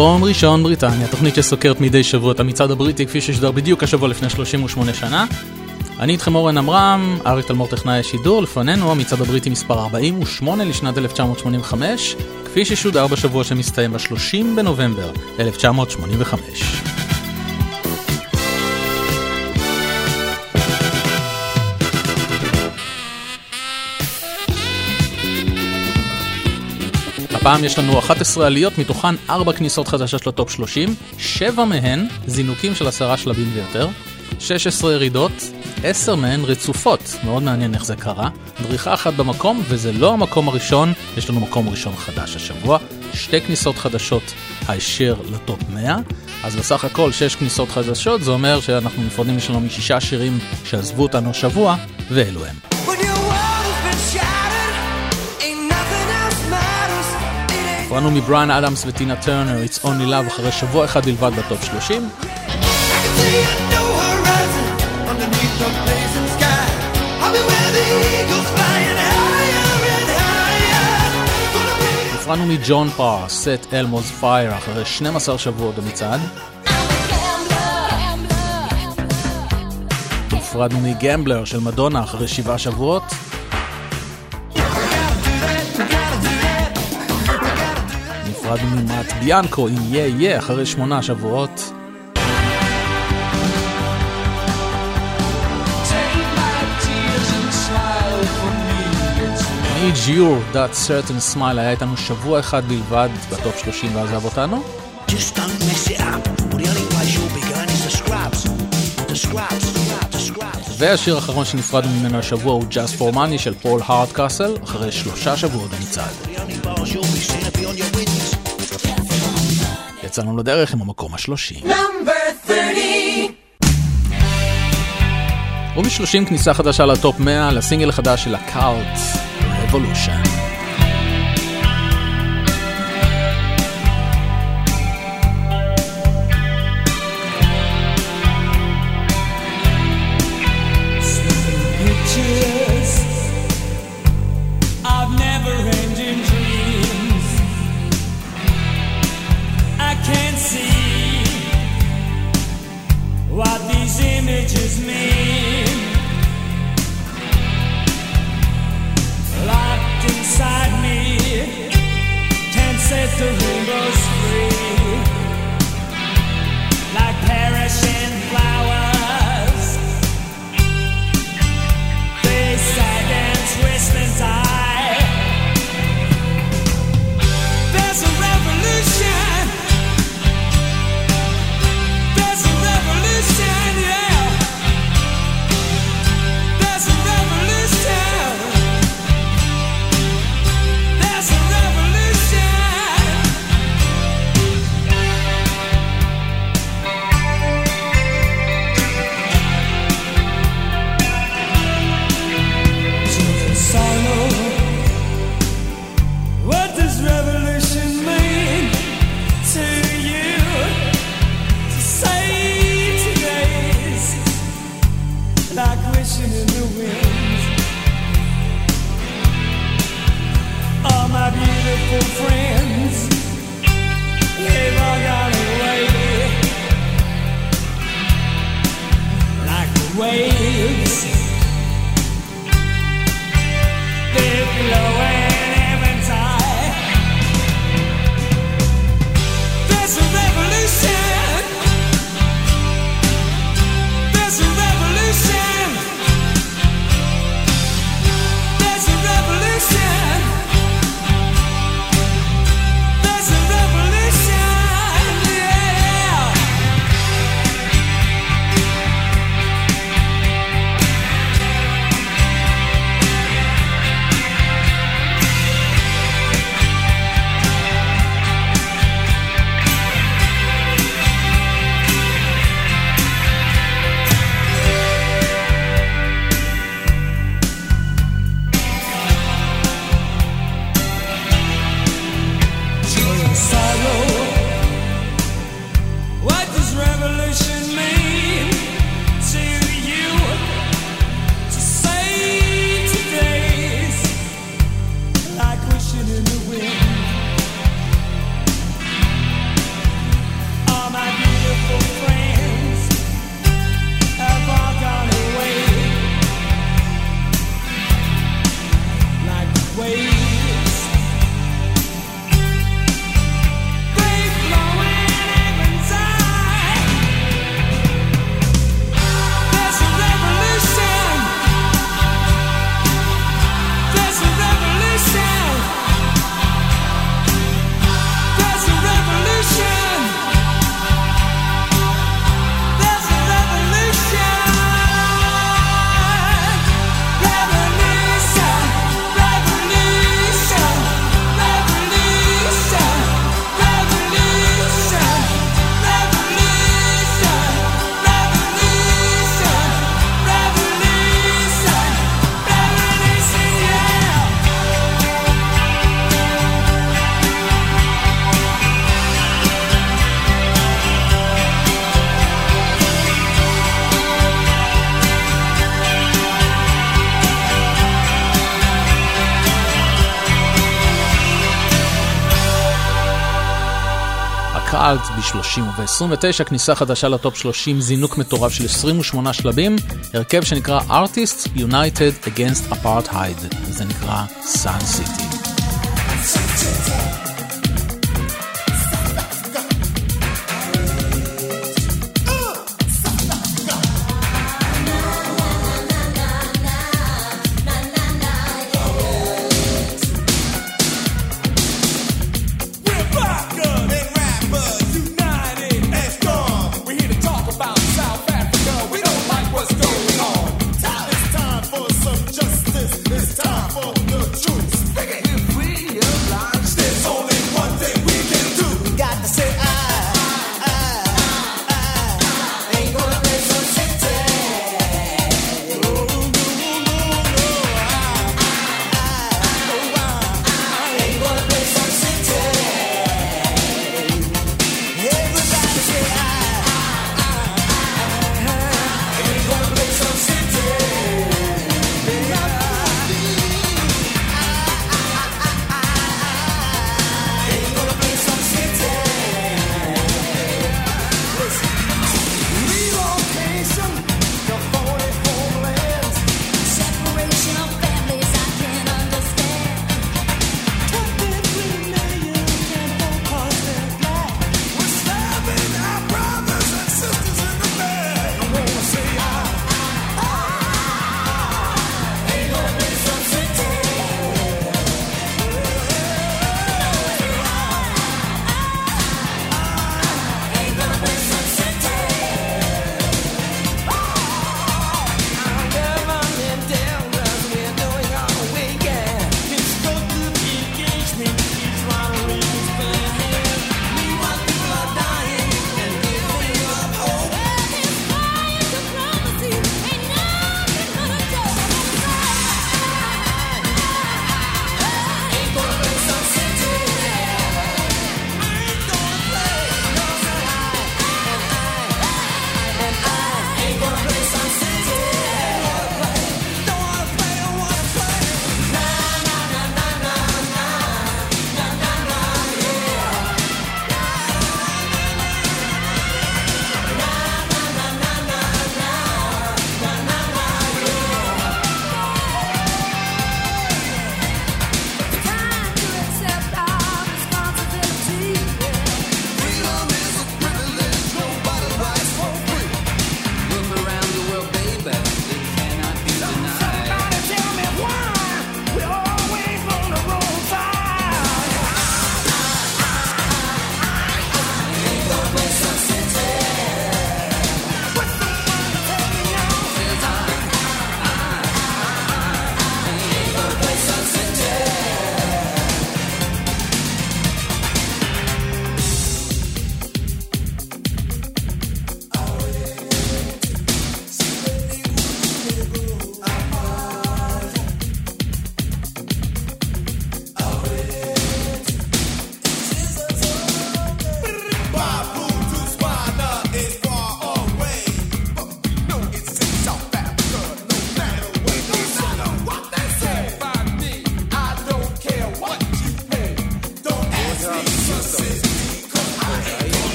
מקום ראשון בריטניה, תוכנית שסוקרת מדי שבוע את המצעד הבריטי כפי ששודר בדיוק השבוע לפני 38 שנה. אני איתכם אורן עמרם, אריק תלמור טכנאי השידור, לפנינו המצעד הבריטי מספר 48 לשנת 1985, כפי ששודר בשבוע שמסתיים ב-30 בנובמבר 1985. הפעם יש לנו 11 עליות, מתוכן 4 כניסות חדשות לטופ 30, 7 מהן זינוקים של 10 שלבים ויותר, 16 ירידות, 10 מהן רצופות, מאוד מעניין איך זה קרה, דריכה אחת במקום, וזה לא המקום הראשון, יש לנו מקום ראשון חדש השבוע, שתי כניסות חדשות הישר לטופ 100, אז בסך הכל 6 כניסות חדשות, זה אומר שאנחנו נפרדים לשלום משישה שירים שעזבו אותנו השבוע, ואלו הם. נפרדנו מבריאן אדמס וטינה טרנר, It's Only Love, אחרי שבוע אחד בלבד בטופ 30. נפרדנו מג'ון פאר, St. Elmo's Fire, אחרי 12 שבועות במצעד. נפרדנו מ Gambler של מדונה אחרי שבעה שבועות. נפרדנו ממט ביאנקו יא יא אחרי שמונה שבועות. Need you, that certain smile. היה איתנו שבוע אחד בלבד בטופ 30 ועזב אותנו. והשיר האחרון שנפרדנו ממנו השבוע הוא Just for Money של פול הארדקאסל, אחרי שלושה שבועות במצעד. יצאנו לדרך עם המקום השלושים. וב-30 כניסה חדשה לטופ 100 לסינגל החדש של הקארט, Revolution. צ'ארלט ב-30 וב-29 כניסה חדשה לטופ 30 זינוק מטורף של 28 שלבים, הרכב שנקרא Artists United Against Apartheid, זה נקרא Sun City.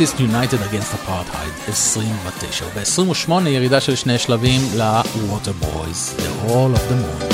Artist United Against Apartheid, 29. וב-28 ירידה של שני שלבים ל-Water Boys, The All of the Moon.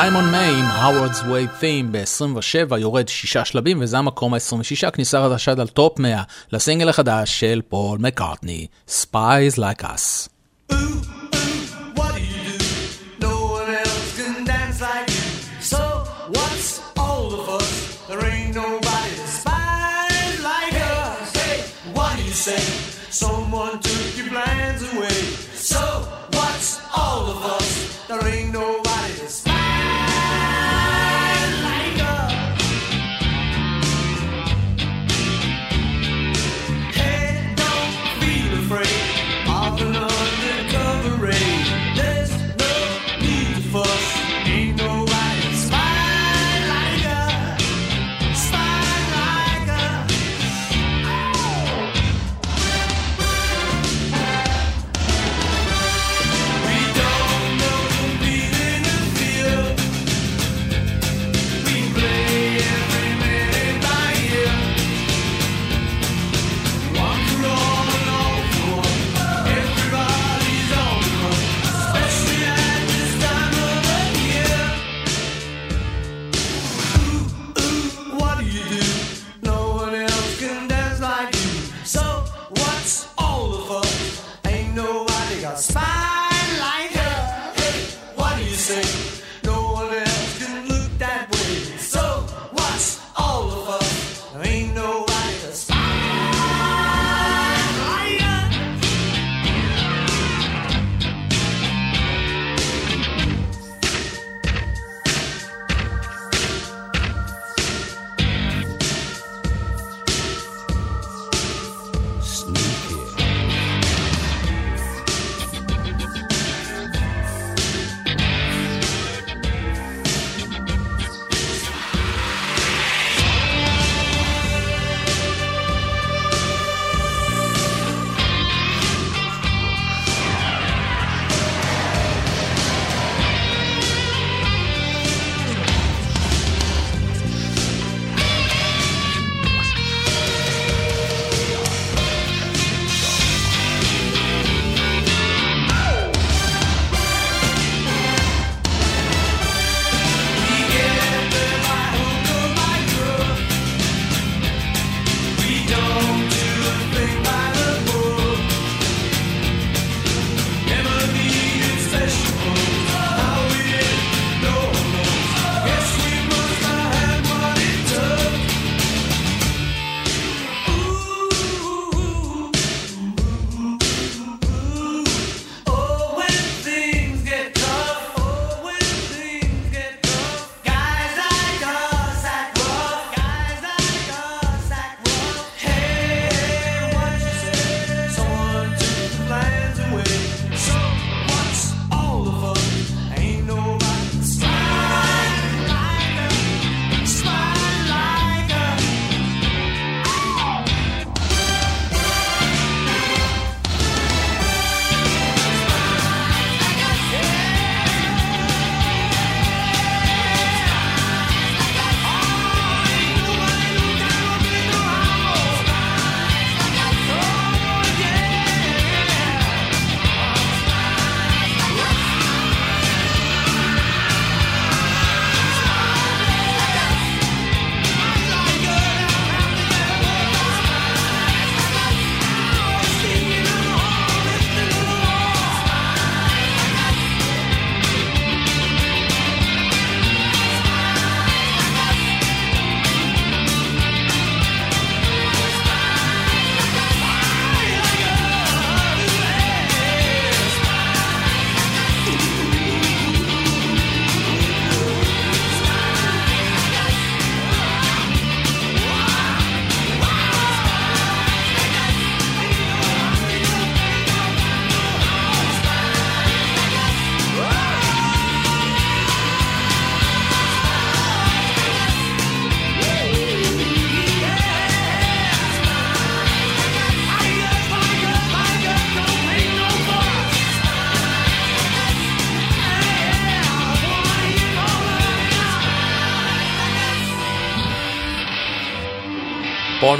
סיימון מיי עם Howard's Way Theme ב-27 יורד שישה שלבים וזה המקום ה-26 כניסה חדשה לטופ 100 לסינגל החדש של פול מקארטני Spies Like Us. פול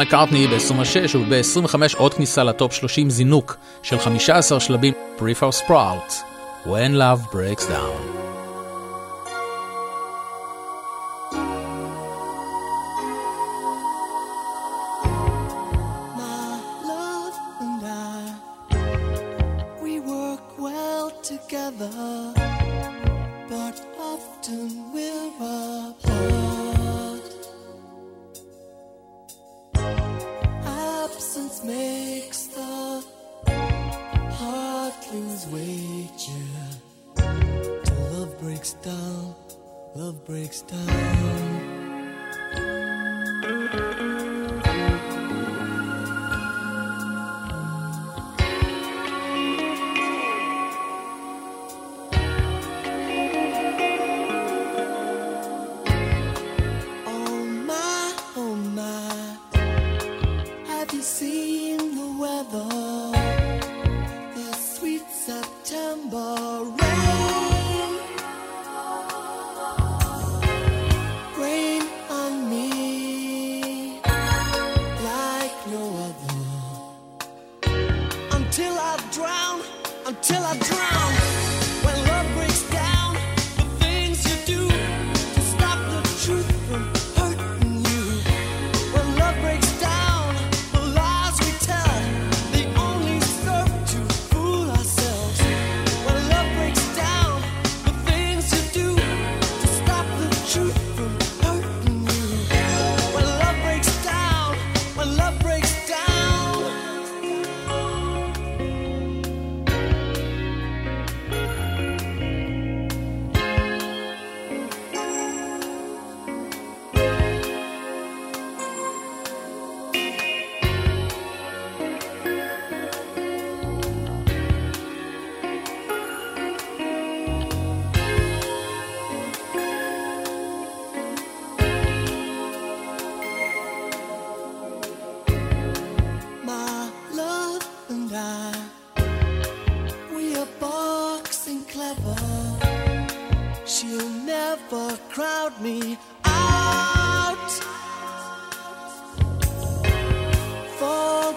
מקארטני ב-26 וב-25 עוד כניסה לטופ 30 זינוק של 15 שלבים, Prefer Sprout, When Love Breaks Down.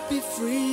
be free.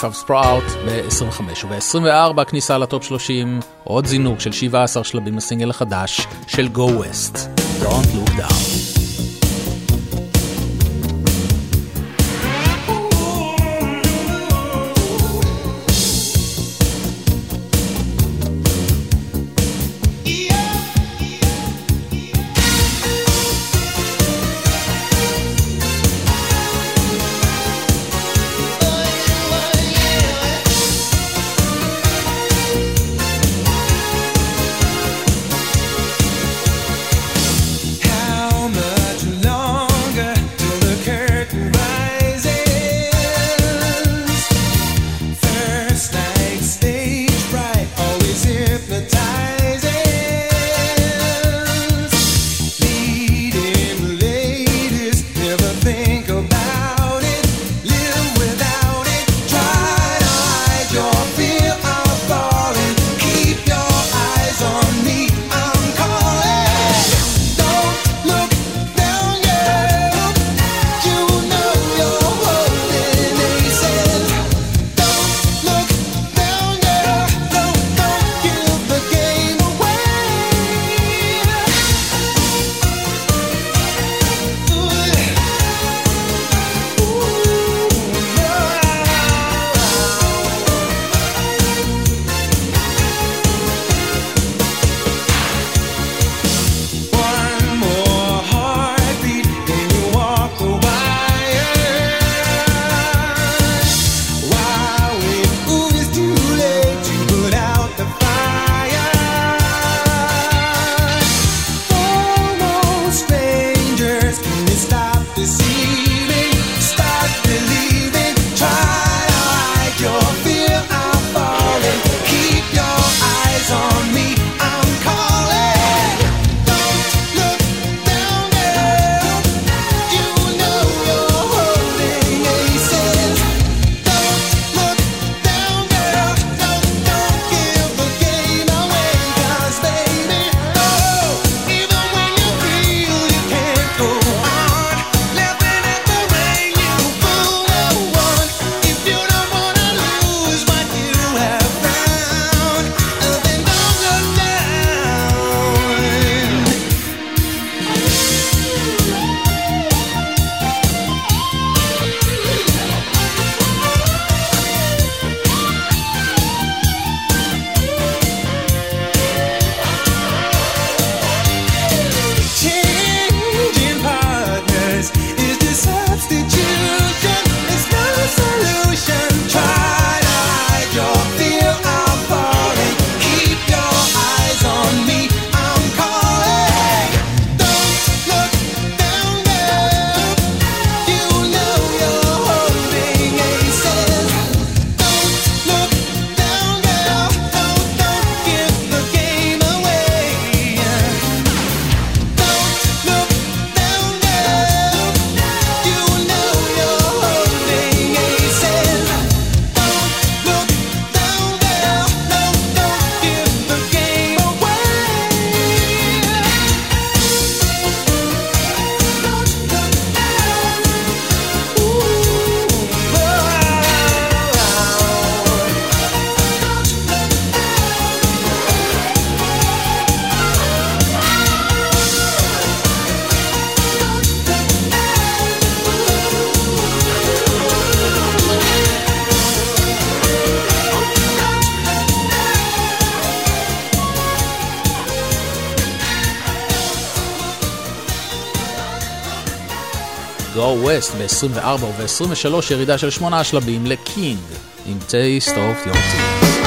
Life of Sprout ב-25 וב-24 כניסה לטופ 30, עוד זינוק של 17 שלבים לסינגל החדש של Go West, Don't Look Down. בסט ב-24 וב-23 ירידה של שמונה שלבים לקינג עם טייסט אוף Your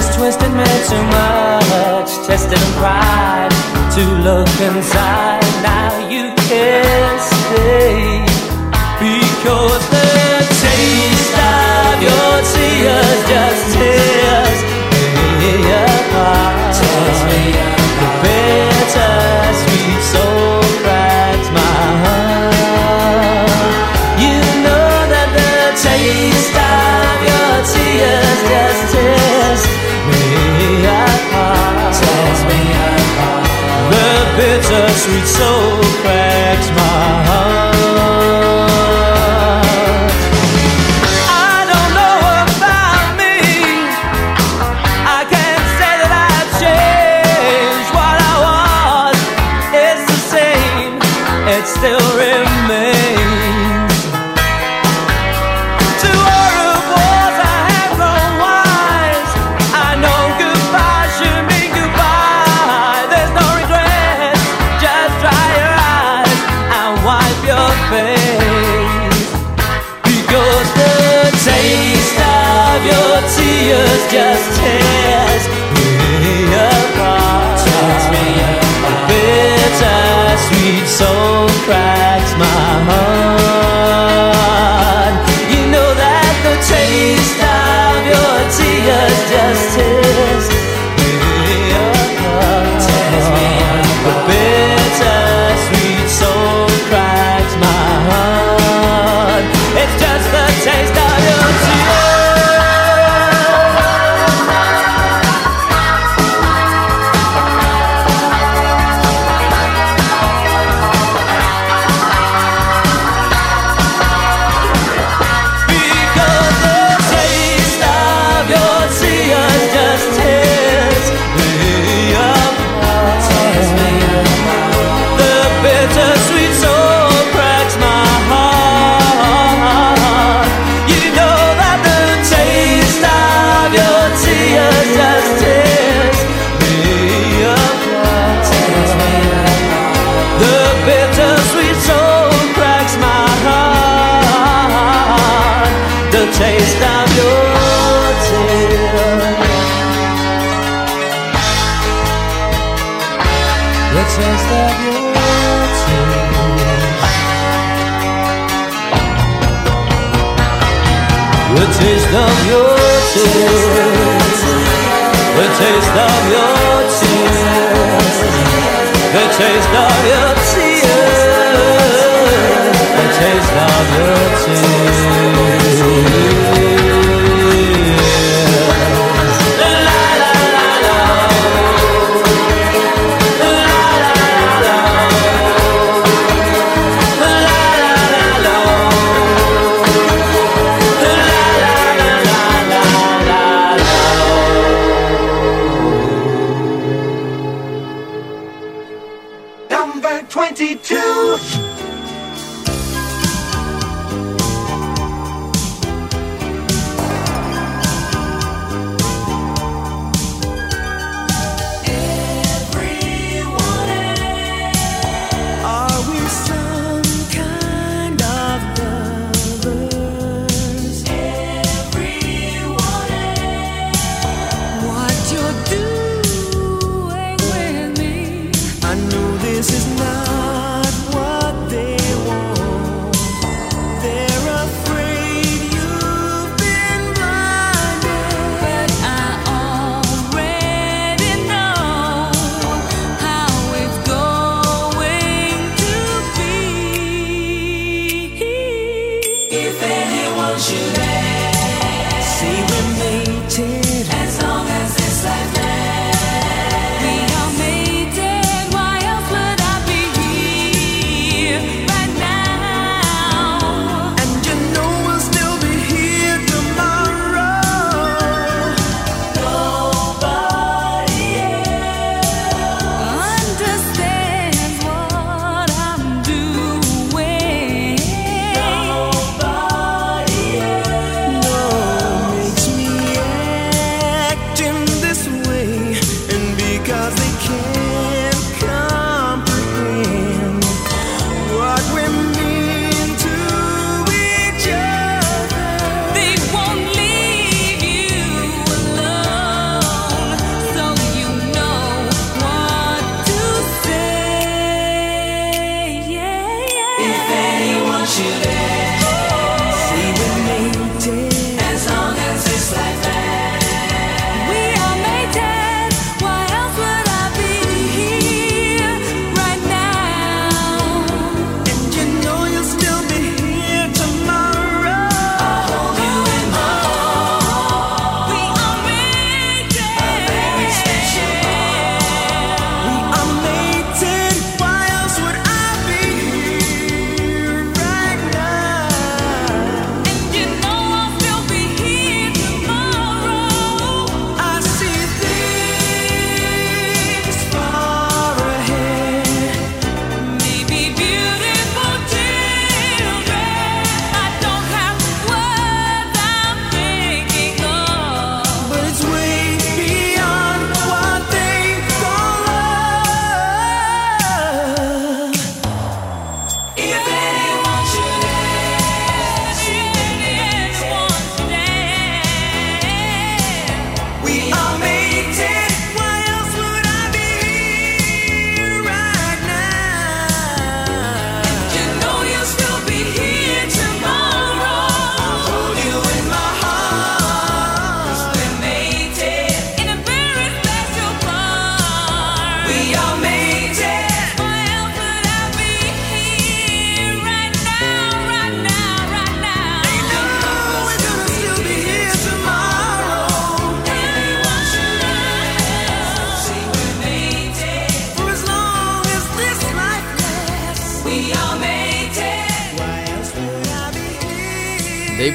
has twisted me too much, tested and pride to look inside. Now you can't stay because. bitter sweet soul cracks my heart. so of your tears. The taste of your tears. The taste of your tears.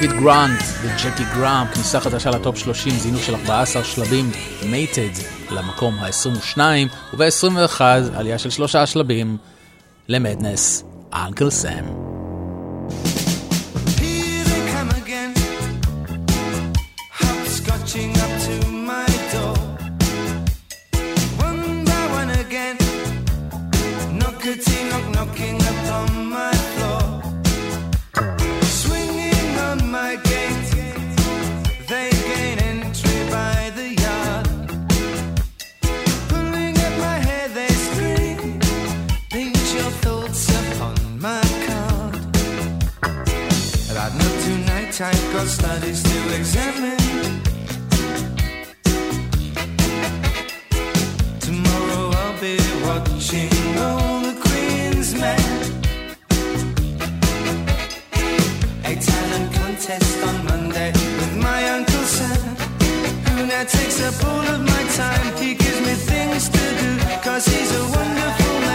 דייוויד גרנט וג'קי גרהאם, כניסה חדשה לטופ 30, זינוק של 14 שלבים, Mated למקום ה-22, וב-21 עלייה של שלושה שלבים למדנס, Uncle Sam. I've got studies to examine. Tomorrow I'll be watching all the Queen's men. A talent contest on Monday with my Uncle Sam, who now takes up all of my time. He gives me things to do, cause he's a wonderful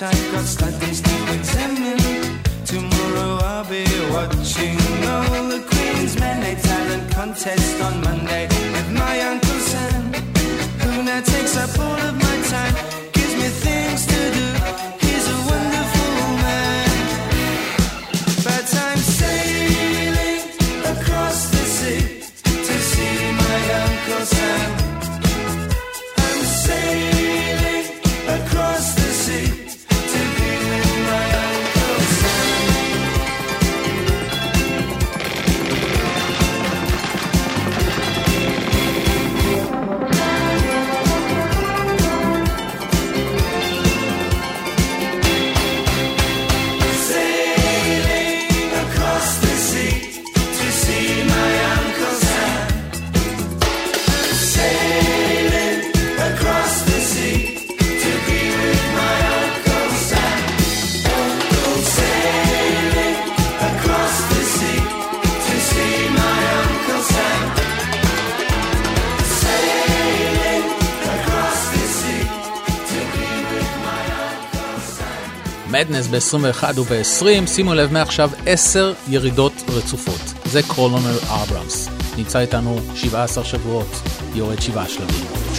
night I've got studies to examine. Tomorrow I'll be watching all the Queen's Men A talent contest on Monday with my Uncle Sam. Who now takes up all of my time. מדנס ב-21 וב-20, שימו לב מעכשיו 10 ירידות רצופות. זה קולונל אברהמס. נמצא איתנו 17 שבועות, יורד 7 שלבים.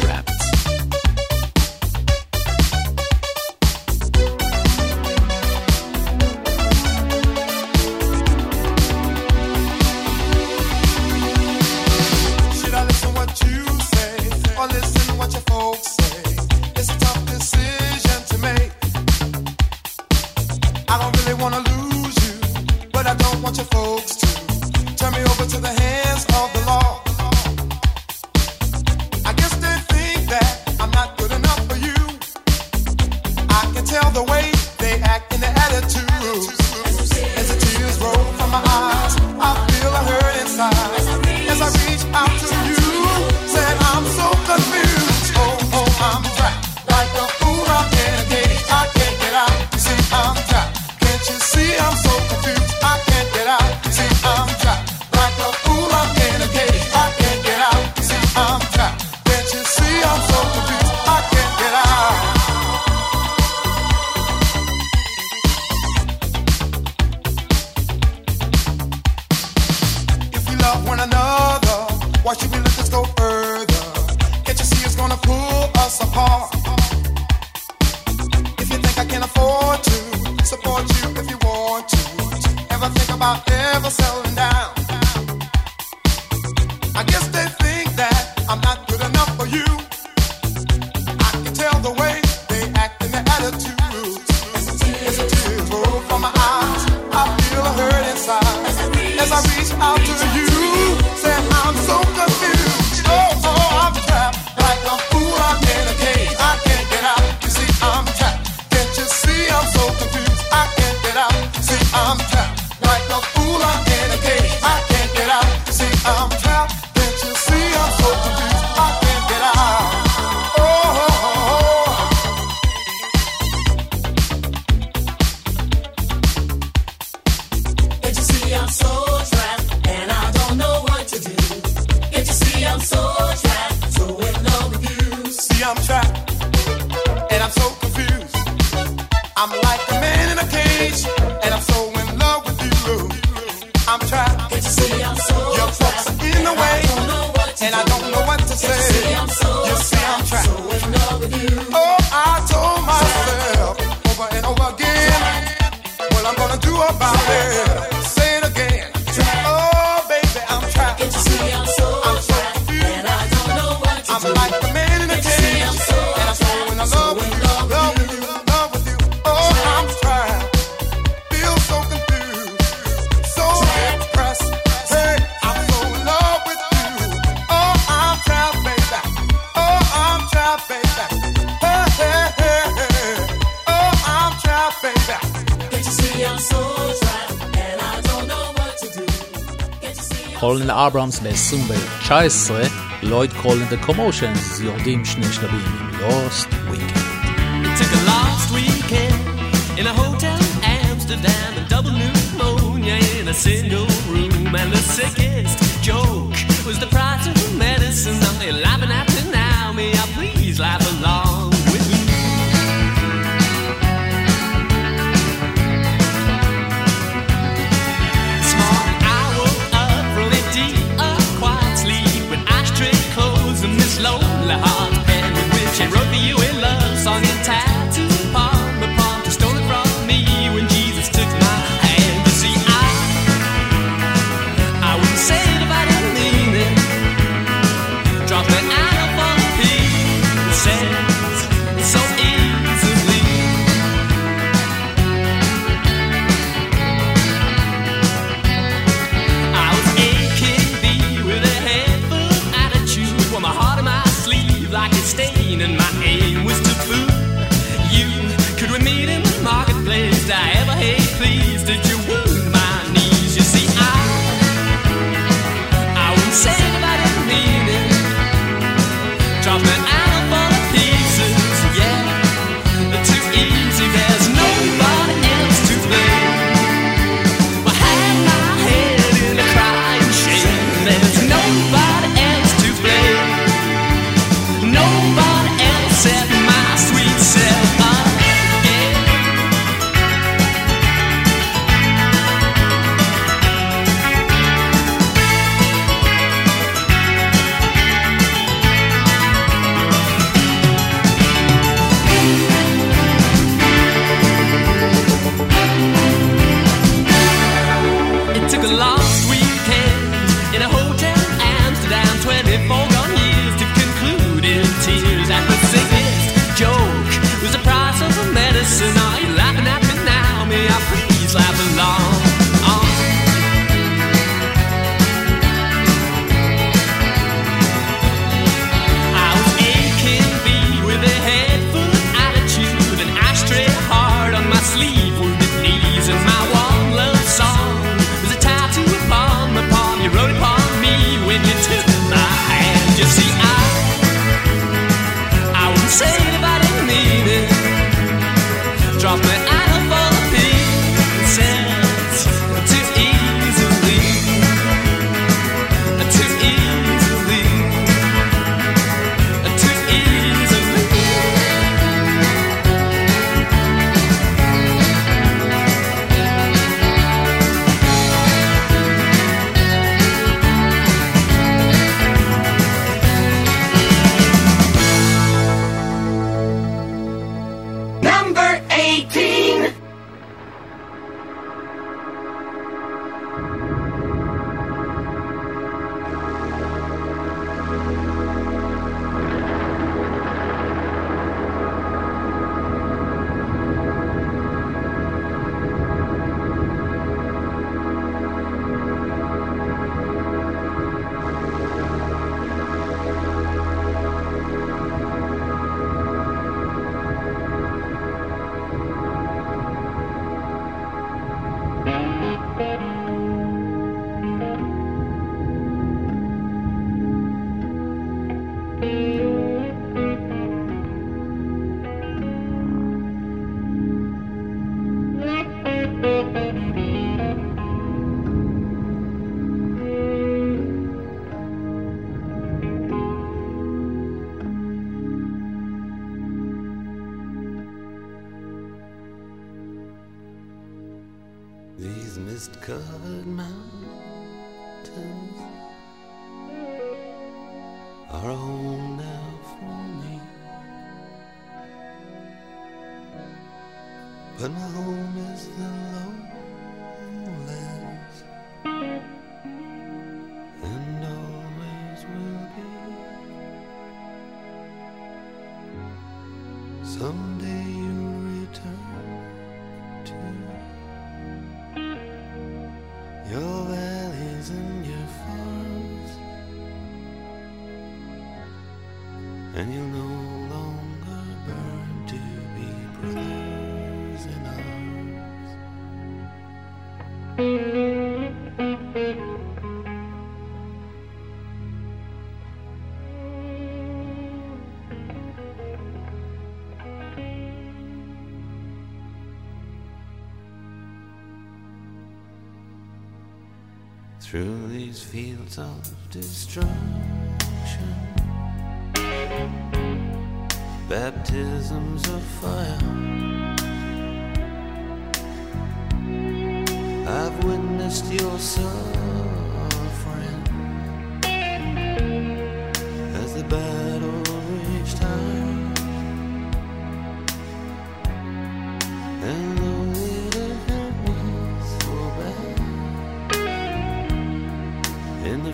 Abrams ב-2019, לויד קול and the commotions יורדים שני שלבים עם Lost Took a lost weekend in a hotel Amsterdam double pneumonia in a single room and the sickest joke was the price of medicine on the line. Through these fields of destruction, baptisms of fire.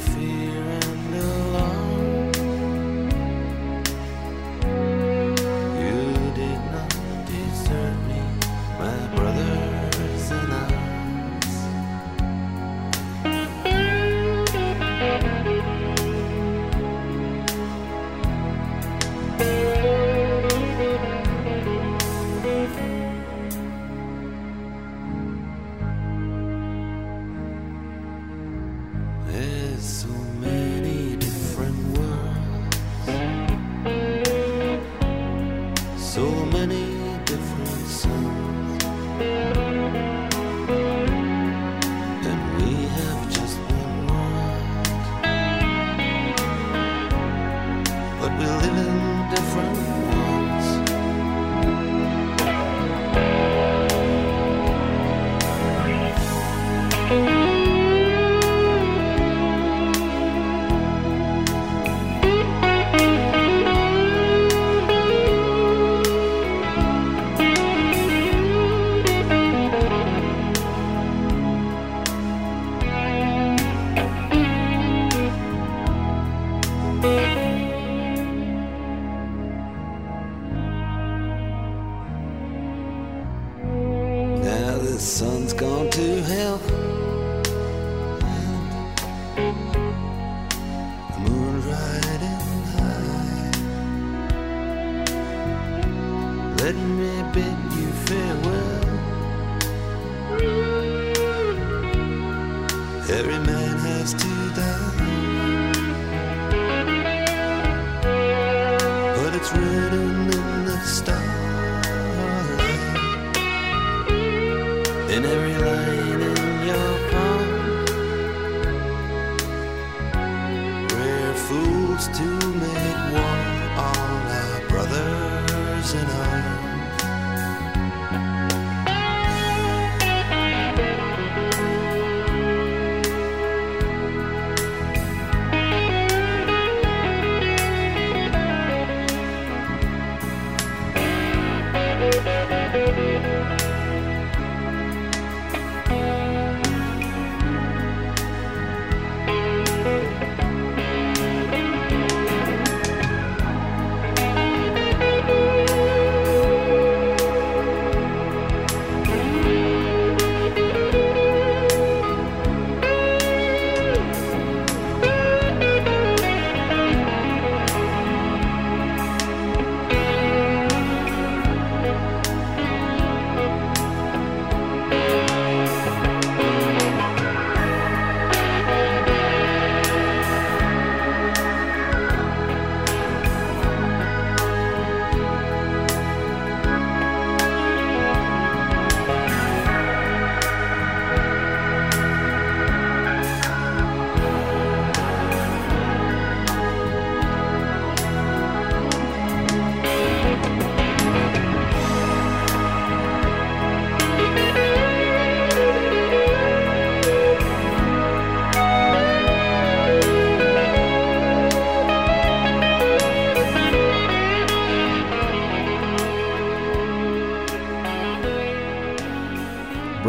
feel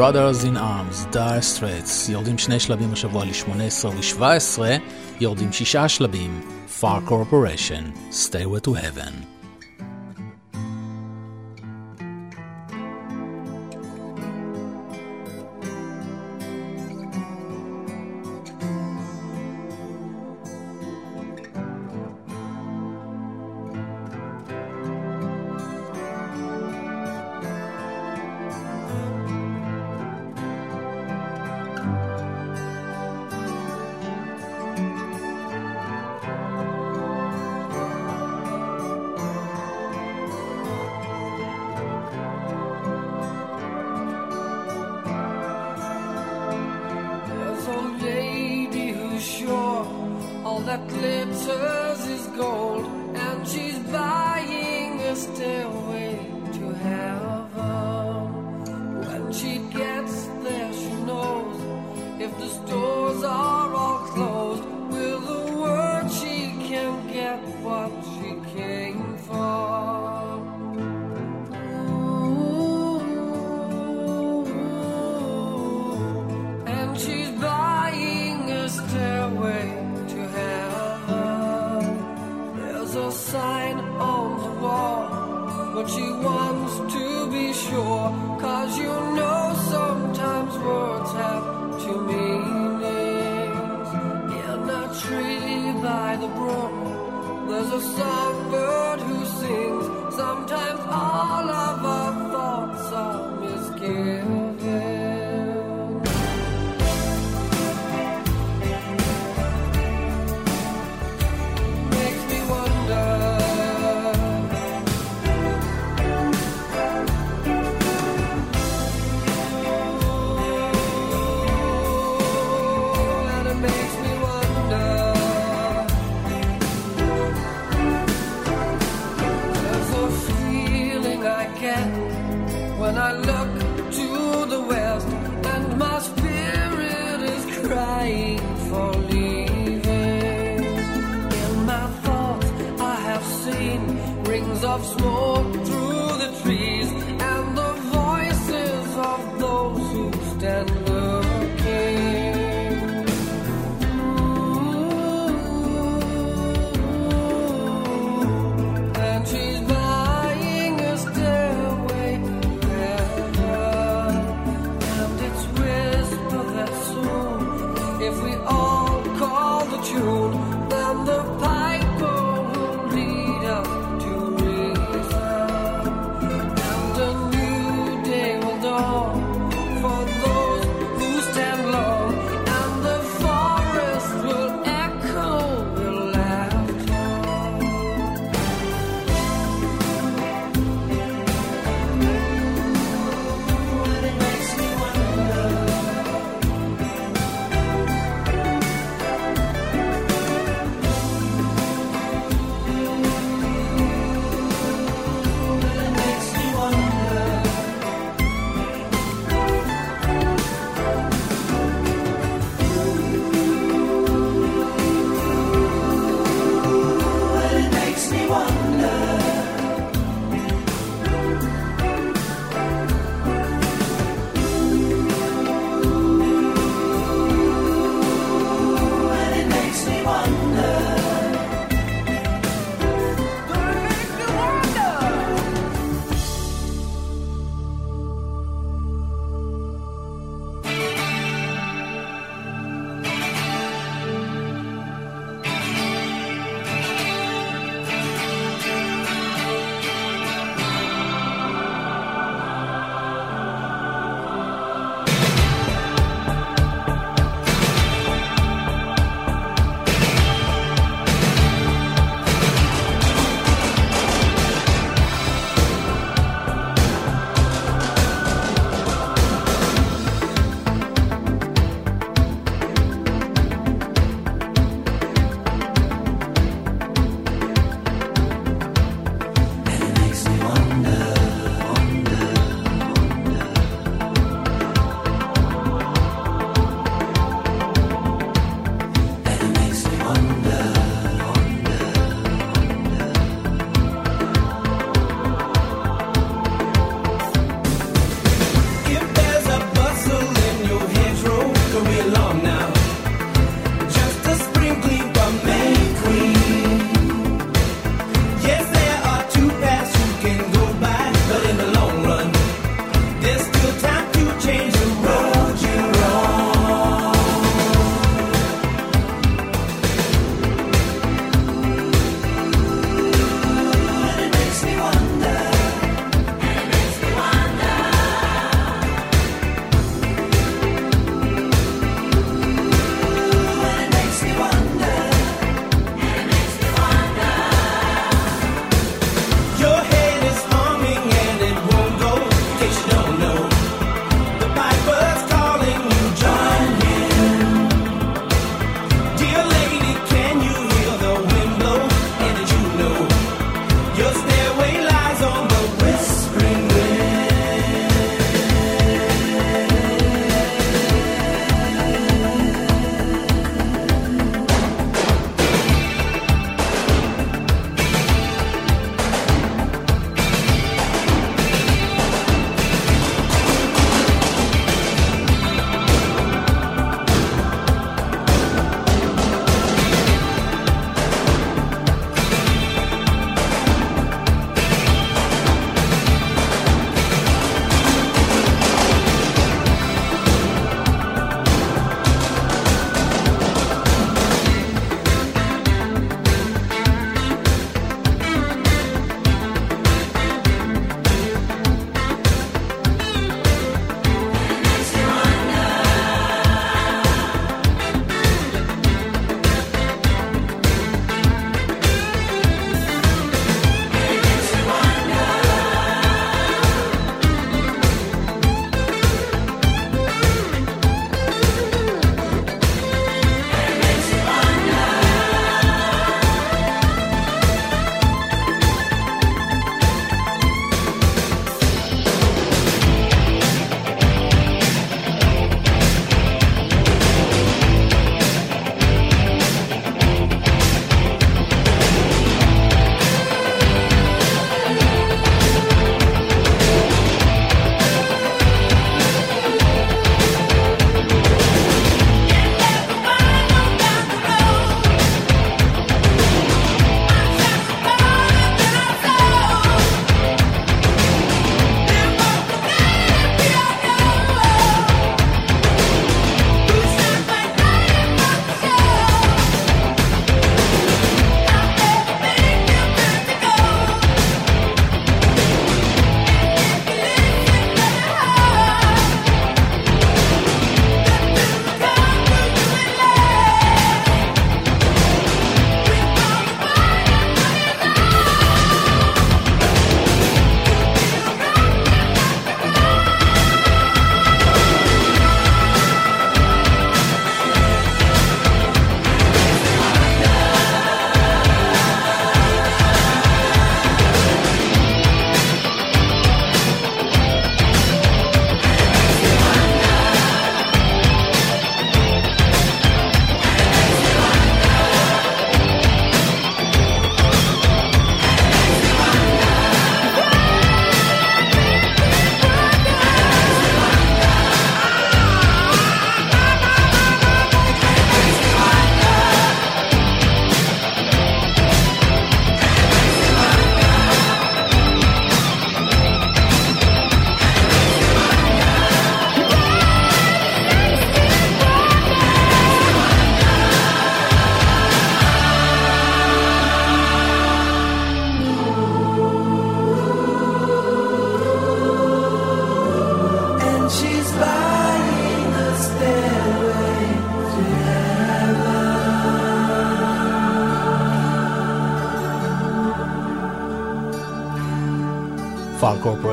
Brothers in Arms, Dire Straits, יורדים שני שלבים השבוע ל-18 ו-17, יורדים שישה שלבים, Far Corporation, Stairway to Heaven.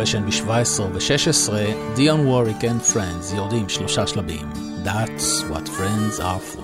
ב-17 ו-16, Dion Warwick and Friends יורדים שלושה שלבים. That's what friends are for.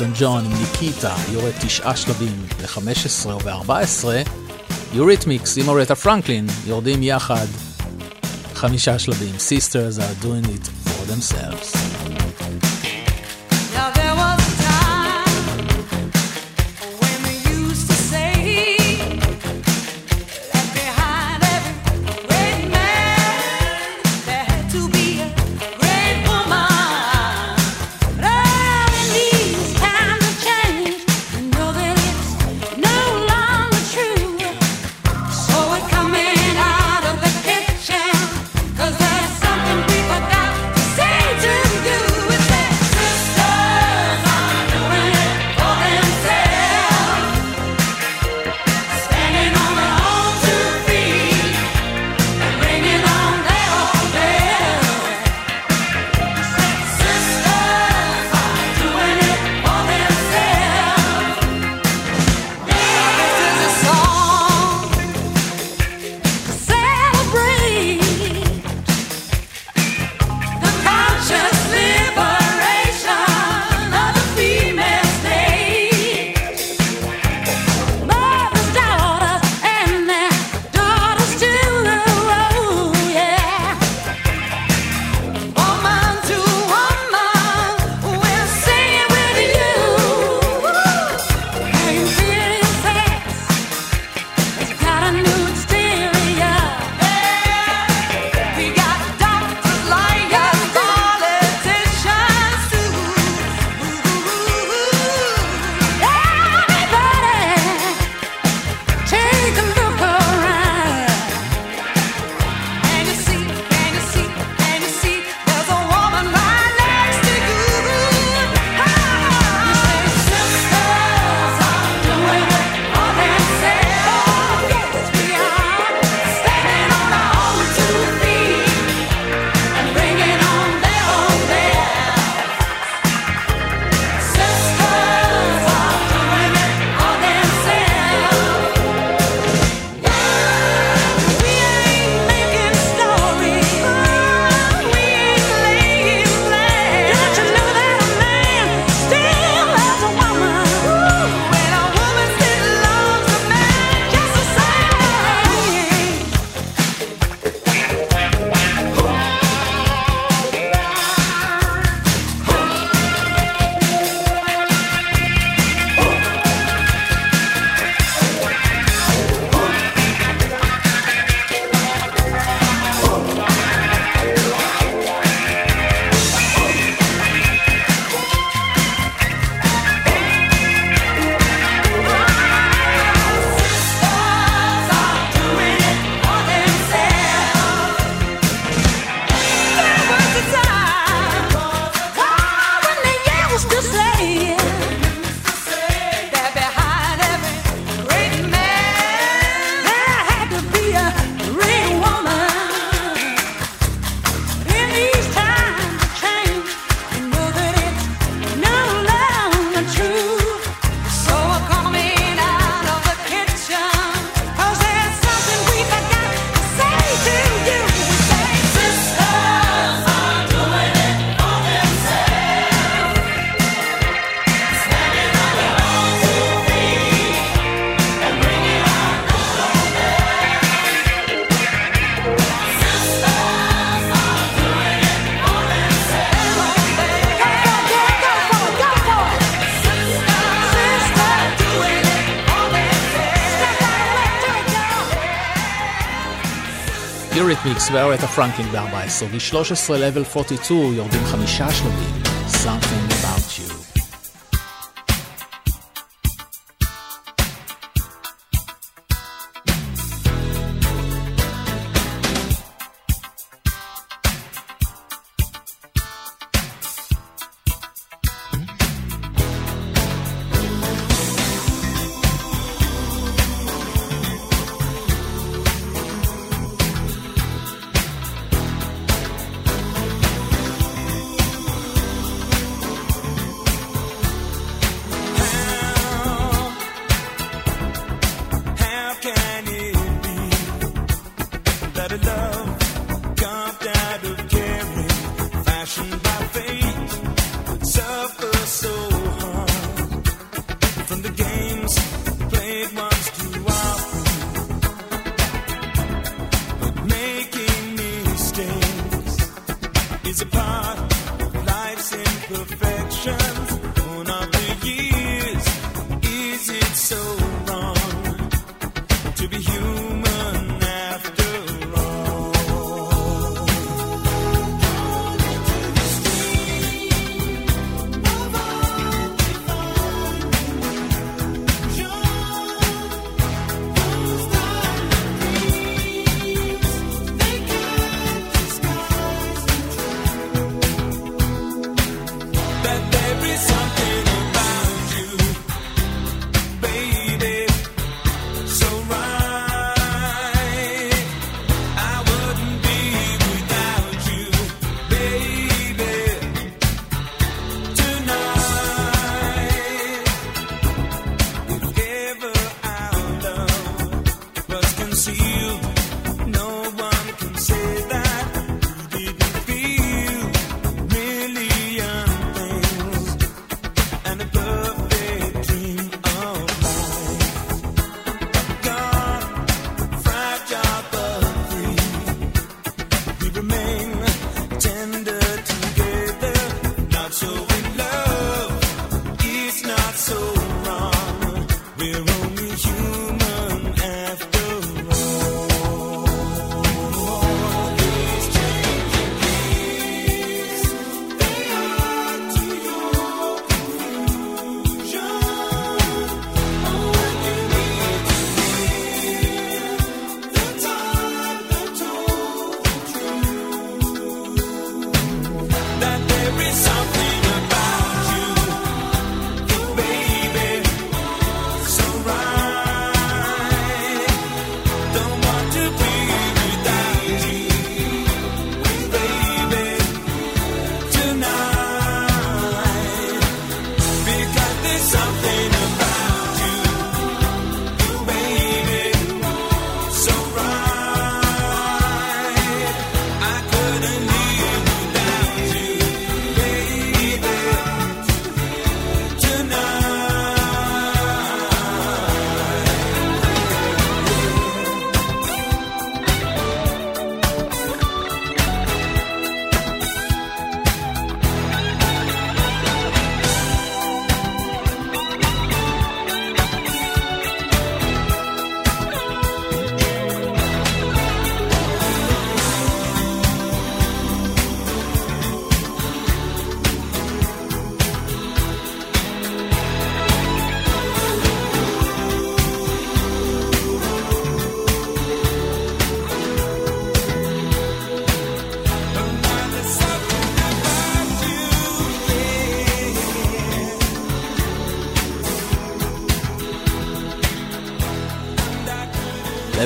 אלטון ג'ון עם ניקיטה יורד תשעה שלבים ל-15 וב-14, יוריתמיקס עם אורטה פרנקלין יורדים יחד חמישה שלבים, Sisters are doing it for themselves. והיו את ב-14, ו-13 לבל 42 יורדים חמישה שלבים, סאונד.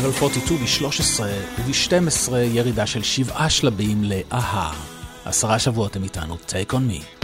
Level 42 ב-13 וב-12 ירידה של שבעה שלבים לאהה. עשרה שבועות הם איתנו, Take on me.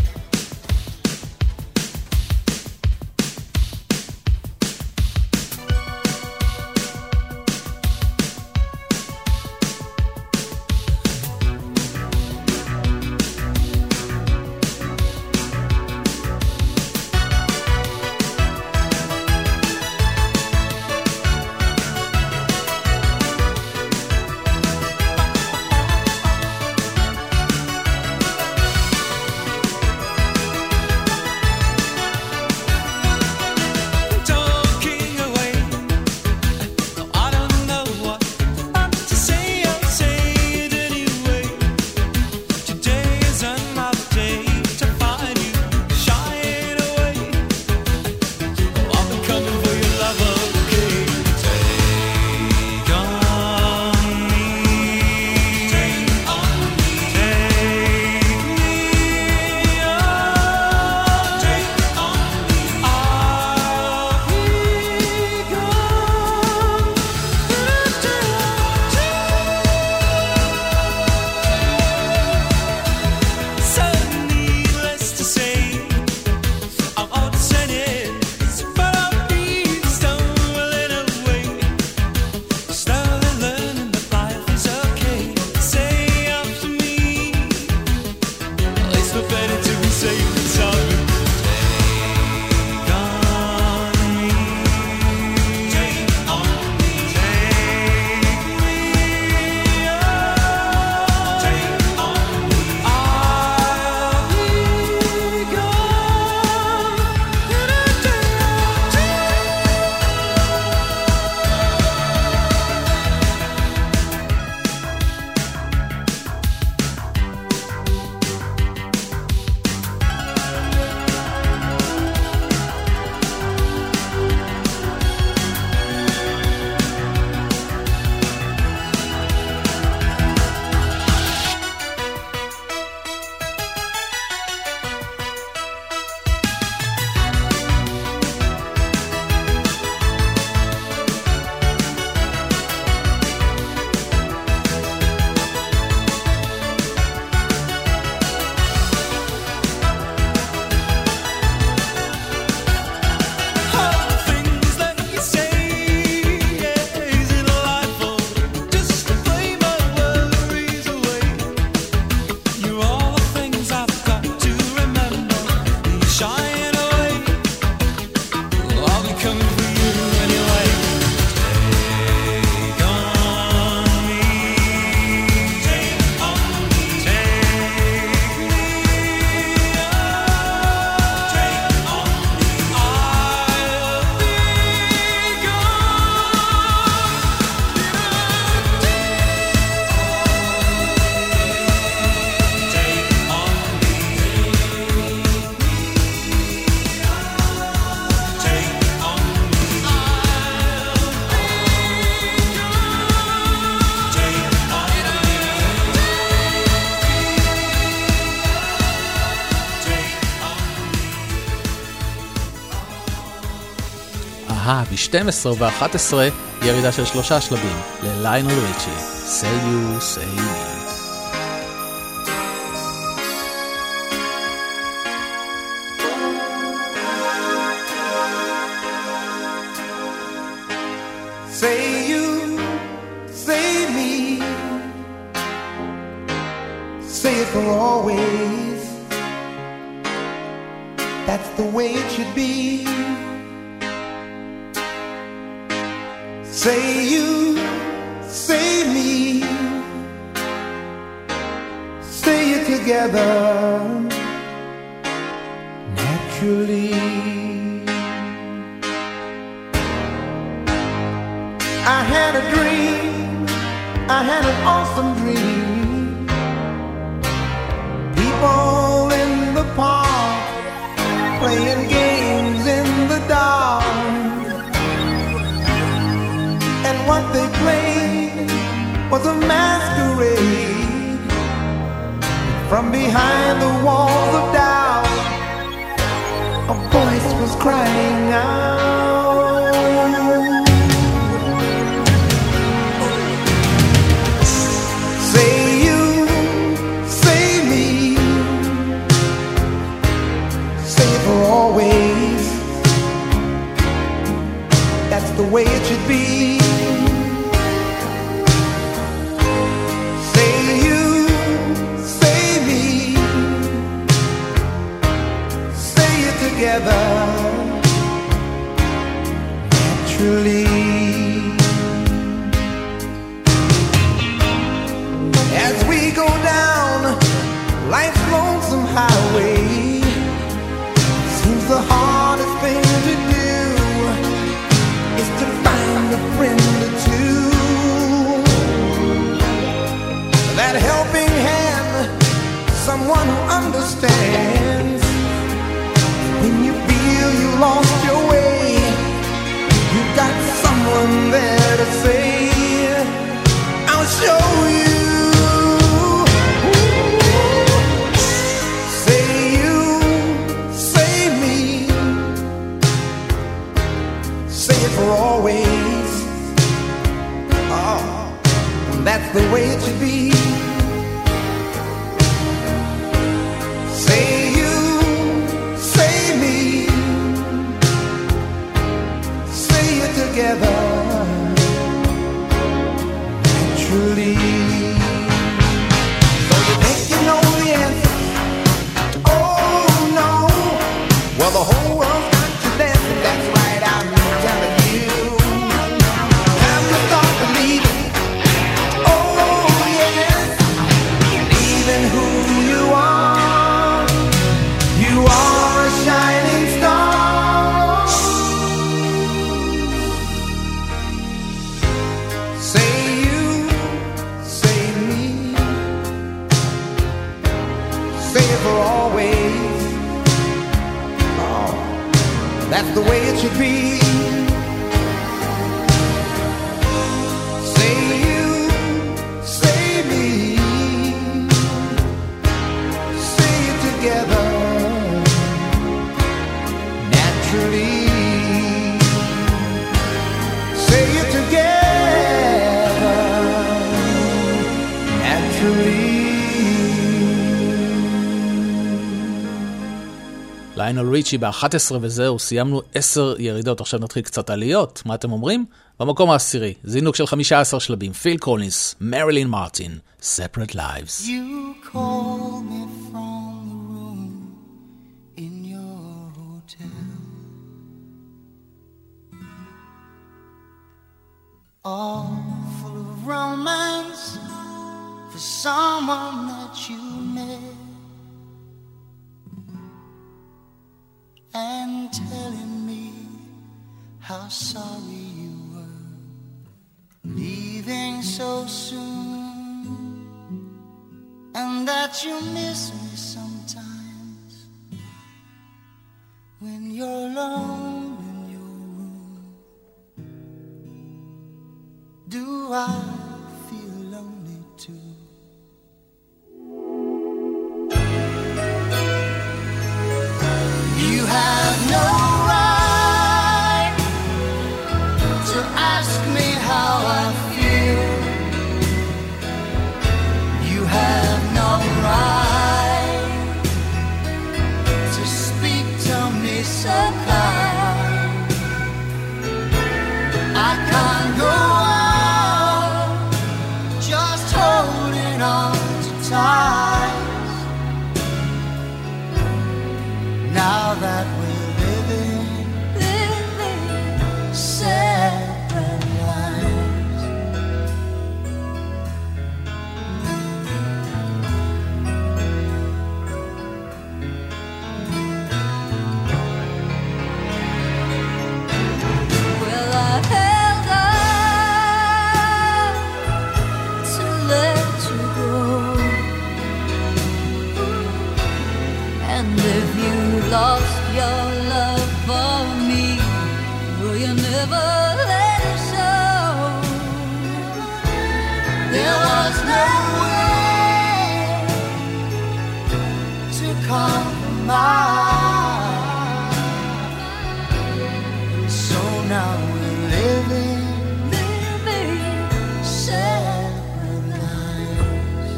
12 ו-11 ירידה של שלושה שלבים לליינל ריצ'י, say you, say you. ליונל ריצ'י ב-11 וזהו, סיימנו 10 ירידות, עכשיו נתחיל קצת עליות, מה אתם אומרים? במקום העשירי, זינוק של 15 שלבים, פיל קולניס, מרילין מרטין, Separate Lives. You call me from the room in your hotel. All full of romance for someone that you met. and telling me how sorry you were leaving so soon and that you miss me sometimes when you're alone in your room. Do I? have no So now we're living, separate lives.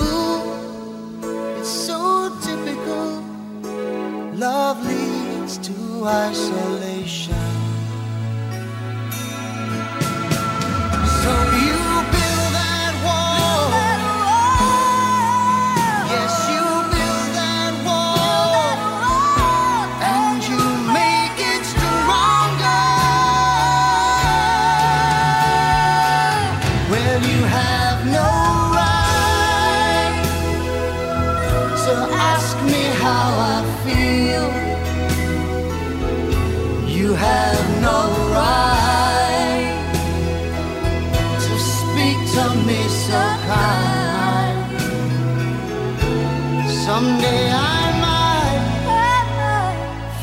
Ooh, it's so typical. Love leads to us. have no right. So ask me how I feel. You have no right to speak to me so kind. Someday I might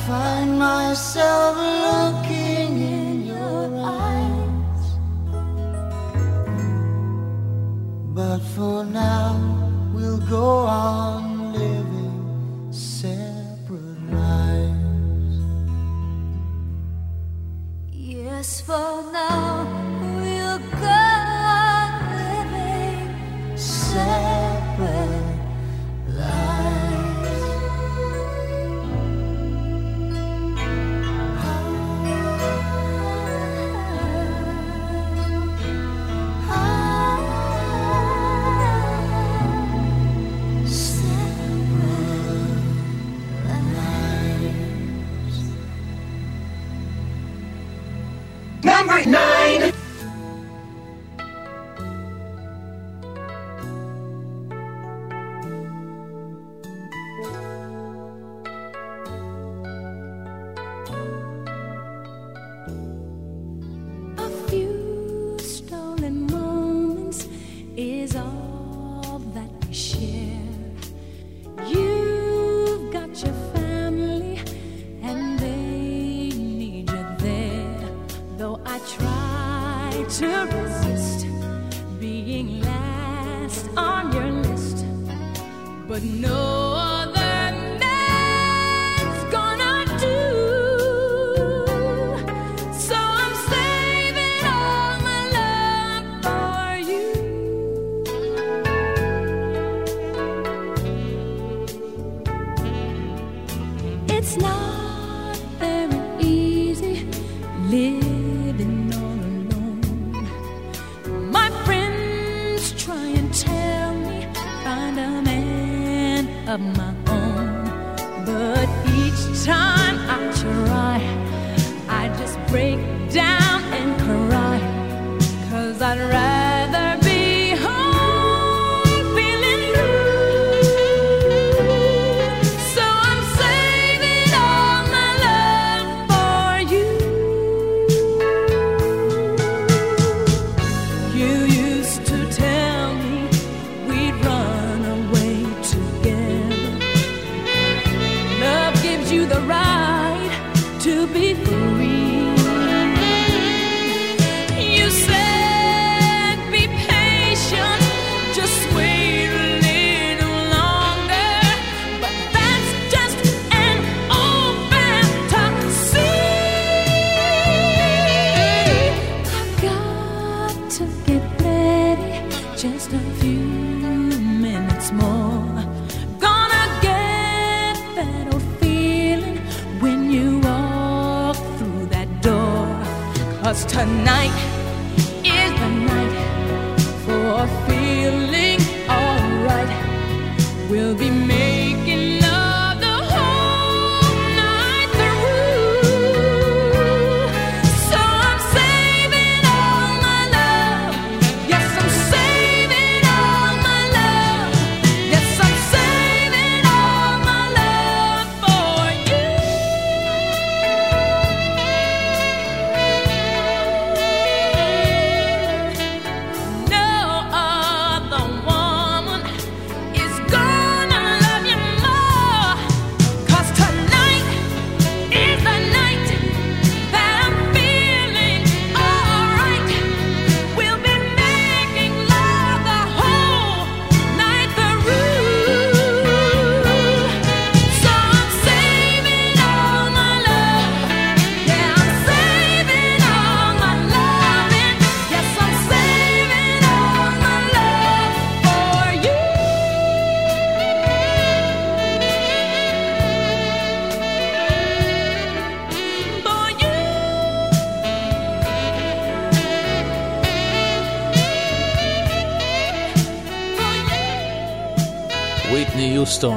find myself alone. go on living separate lives. Yes, for now. right now.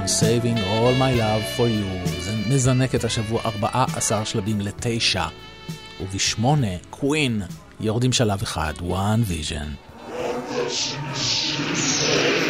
on Saving All My Love For You. זה מזנק את השבוע 14 שלבים לתשע, ובשמונה, קווין, יורדים שלב אחד, One Vision. One vision.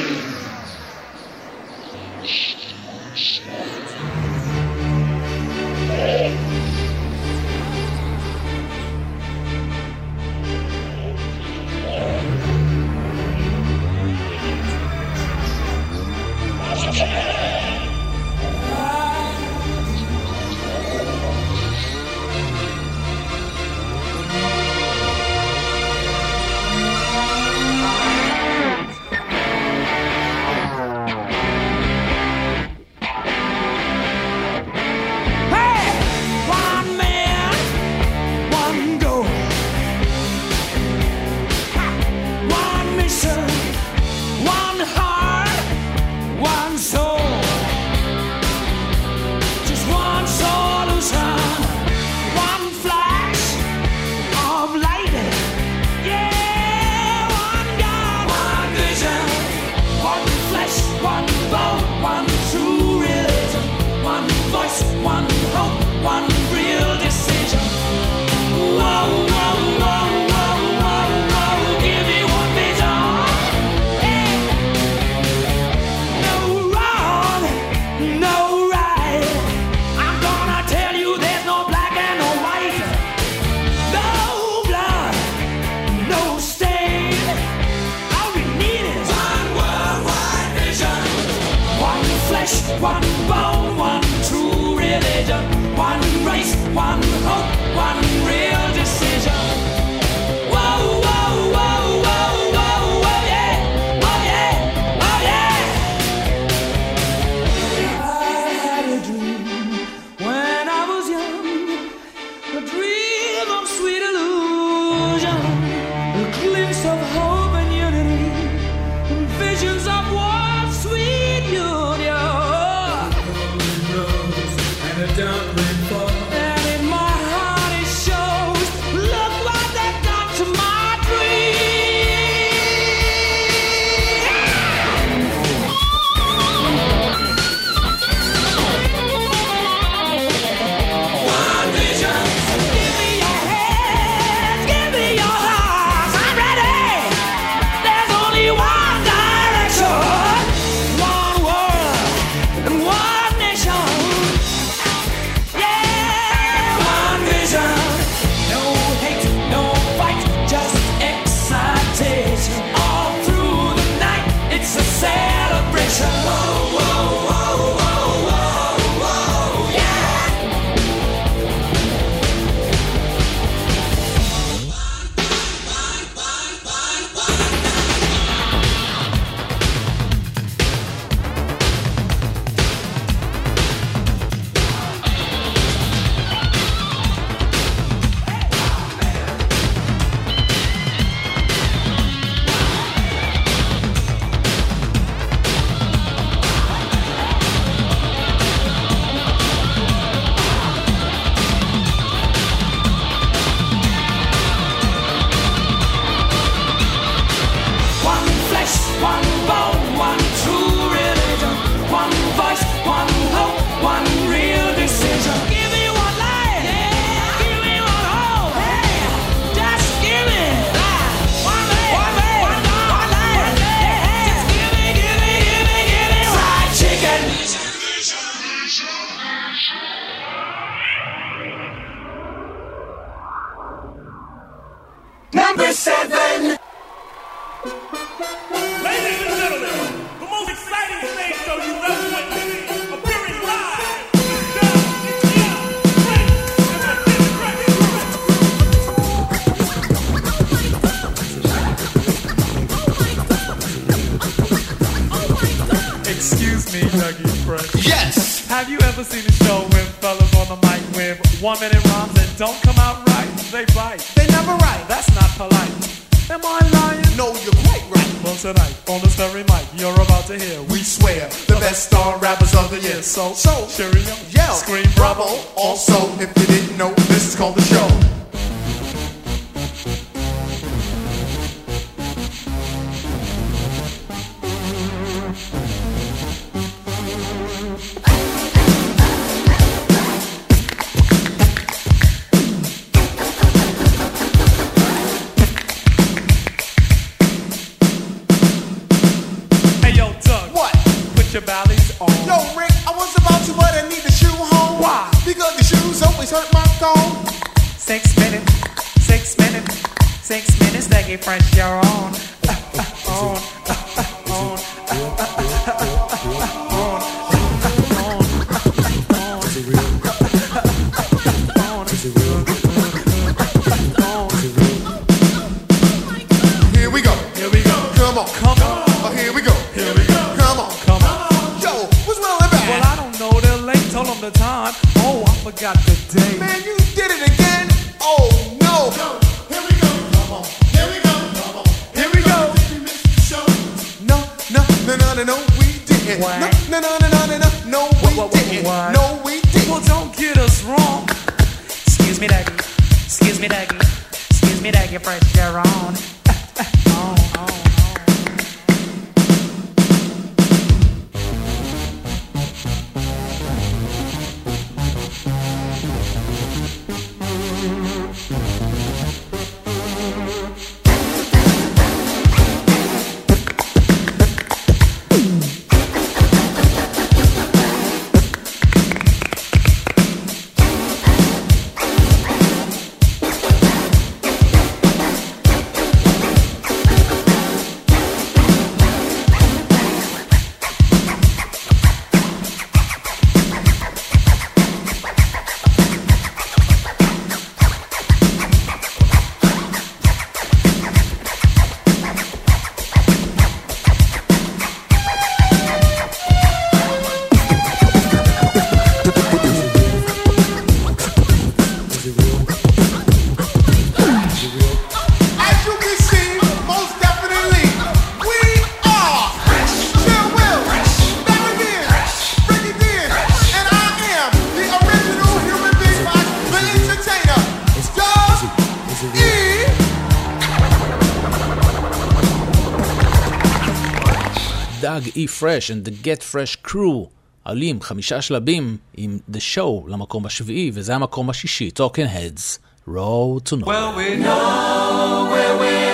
Fresh and the Get Fresh Crew עלים חמישה שלבים עם The Show למקום השביעי, וזה המקום השישי, Talking Heads, Road to Nowhere. Well, we know where we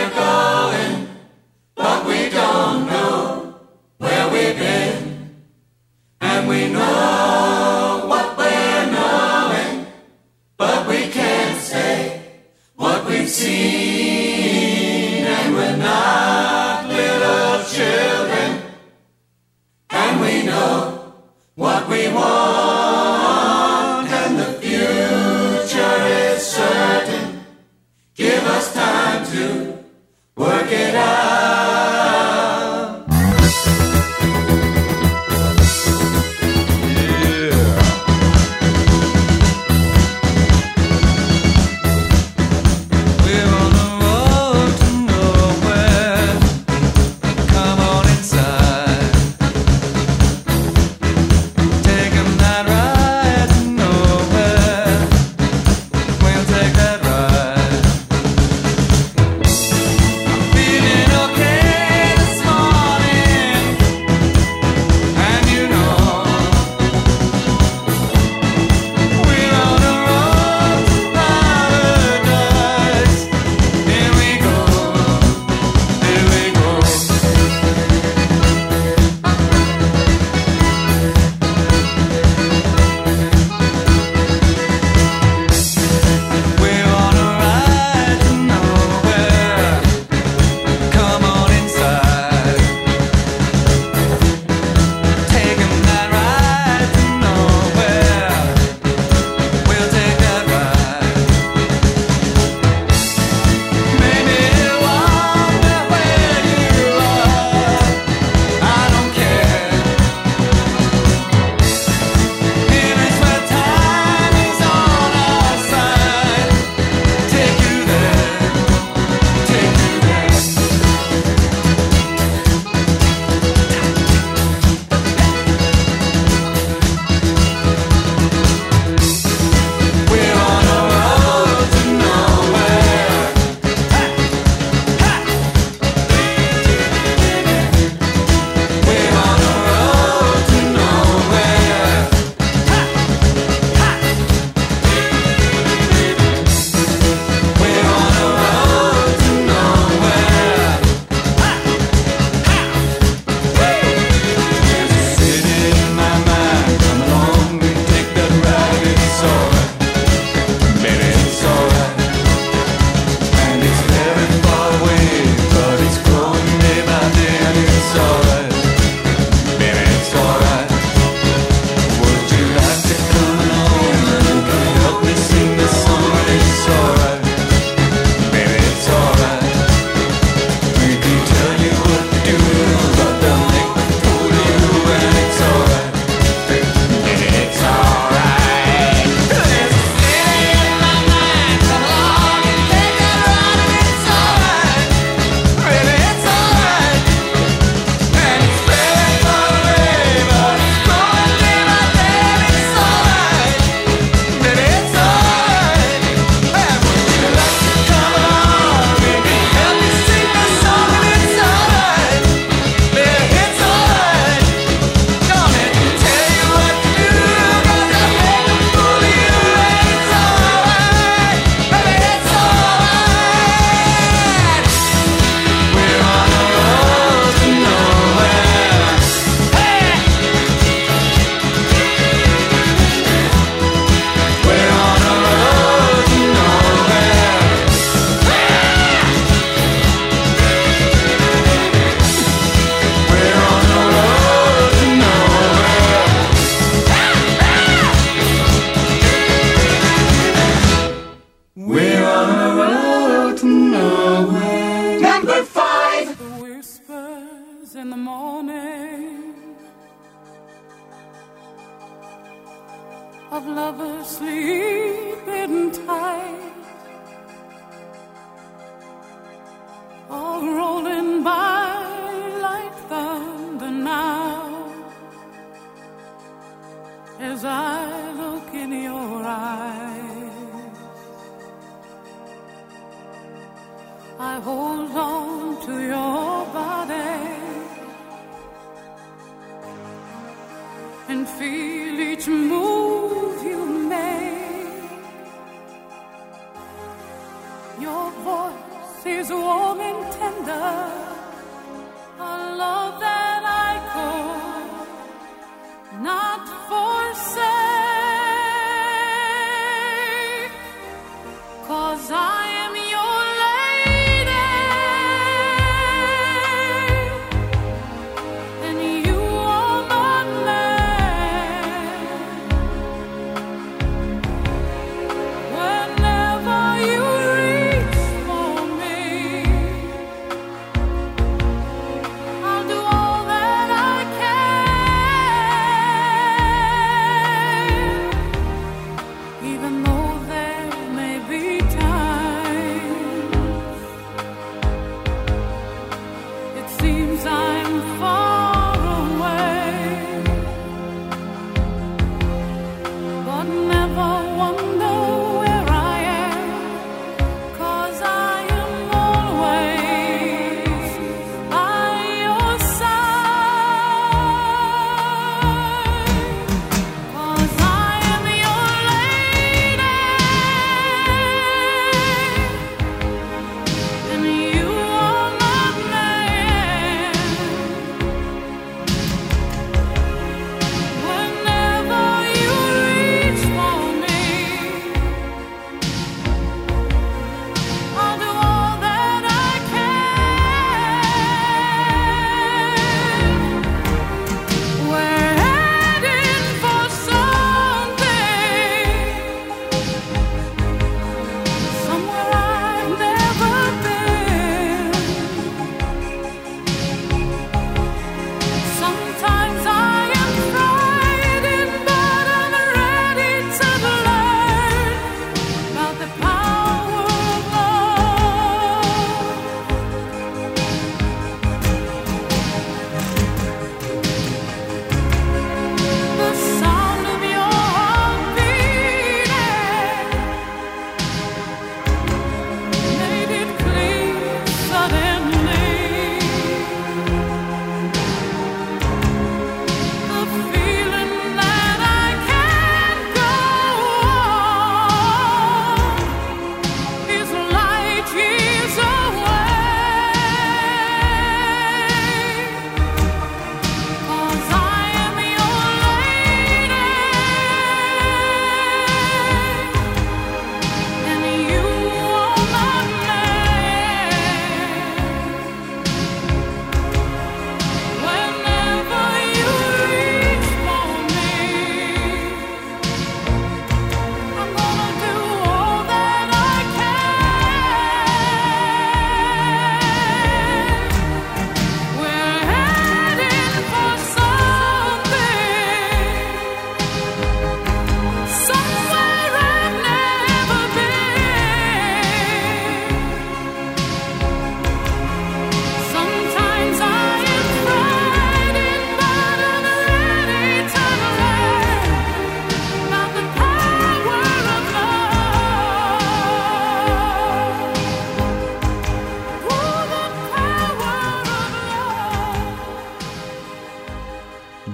in the morning of lovers sleeping tight, all rolling by like thunder now. As I look in your eyes, I hold on to your body. feel each move you make. Your voice is warm and tender.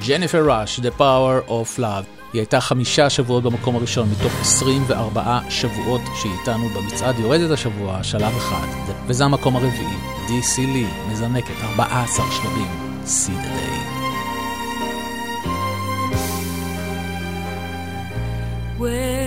ג'ניפר ראש, The Power of Love. היא הייתה חמישה שבועות במקום הראשון מתוך 24 שבועות שהיא איתנו במצעד יורדת השבוע, שלב אחד, וזה המקום הרביעי, DC לי, מזנקת 14 שלבים, See the day. Where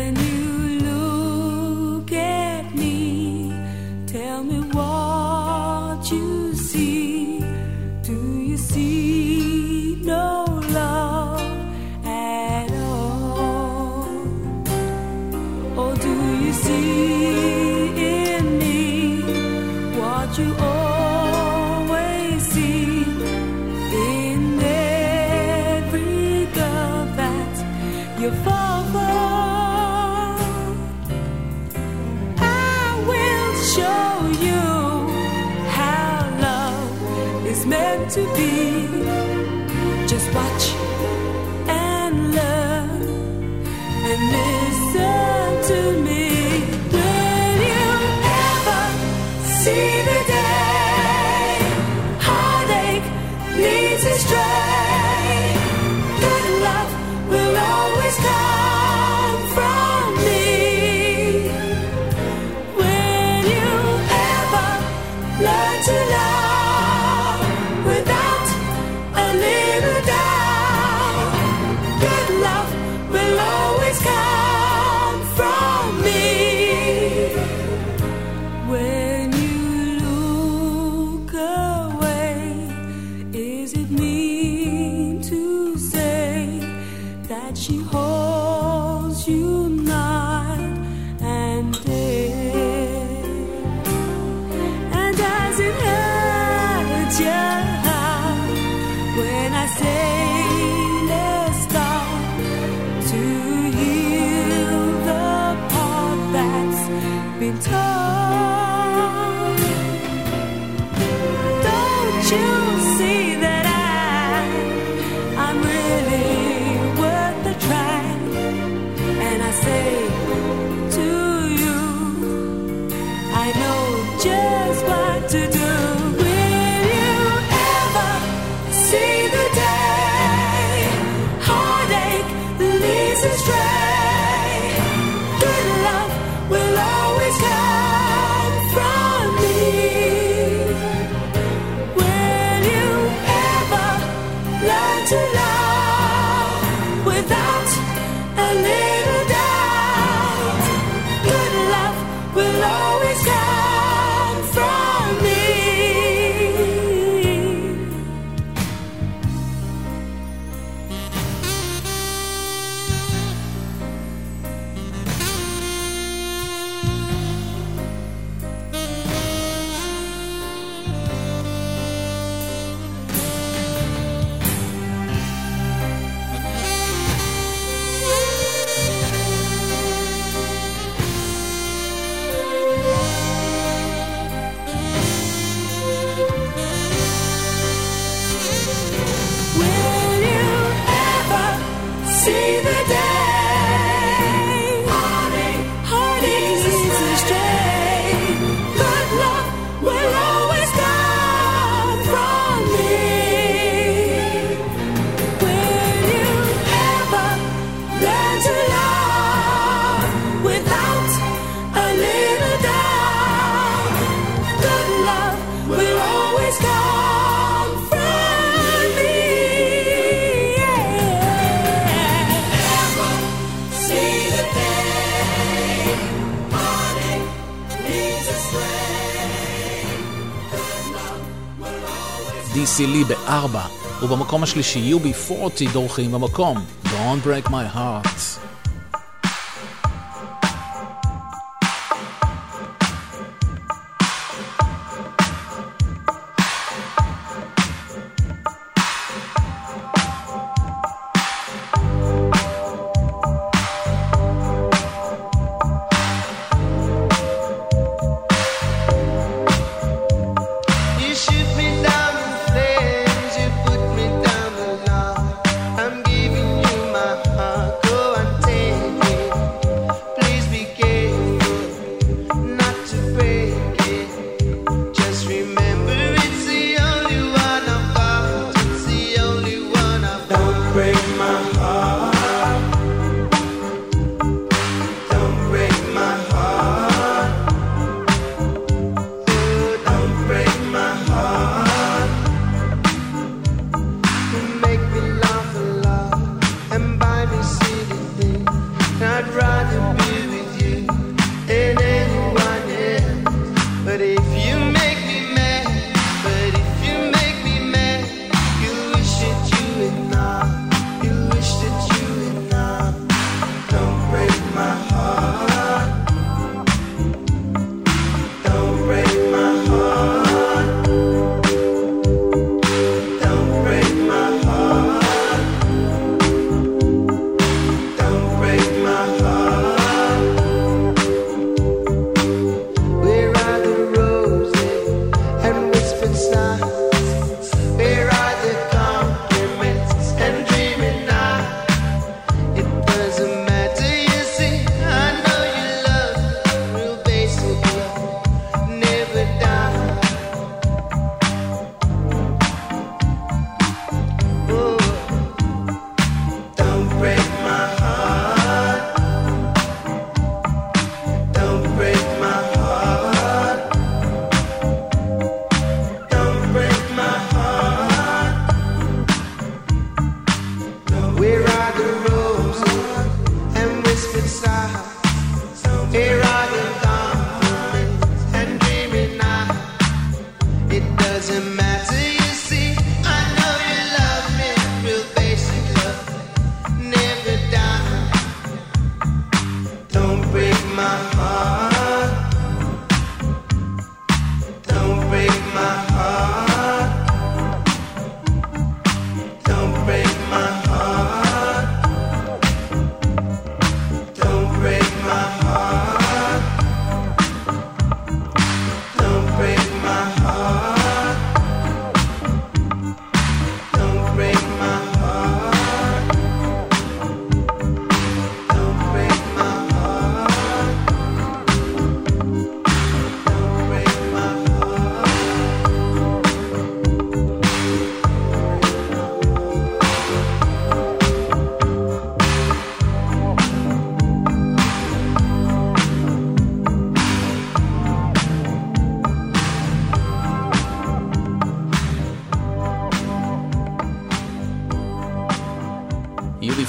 JC לי בארבע, ובמקום השלישי UB40 דורכים במקום Don't Break My Heart.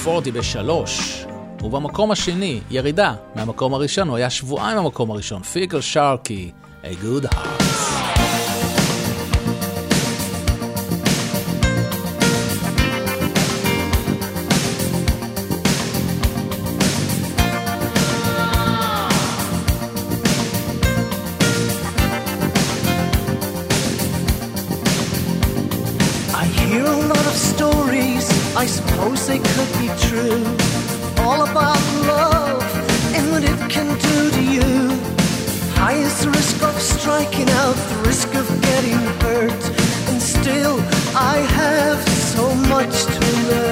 פורטי בשלוש. ובמקום השני, ירידה מהמקום הראשון, הוא היה שבועיים במקום הראשון, פיקל שרקי, a good heart. I suppose they could be true. All about love and what it can do to you. High is the risk of striking out, the risk of getting hurt. And still, I have so much to learn.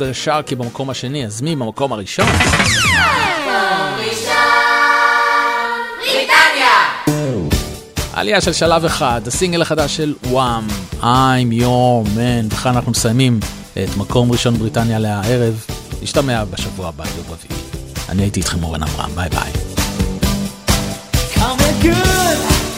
כרגע שרקי במקום השני, אז מי במקום הראשון? עלייה של שלב אחד, הסינגל החדש של וואם, I'm your man, וכאן אנחנו מסיימים את מקום ראשון בריטניה להערב, נשתמע בשבוע הבא, יום רביעי. אני הייתי איתכם אורן אברהם, ביי ביי. Coming good.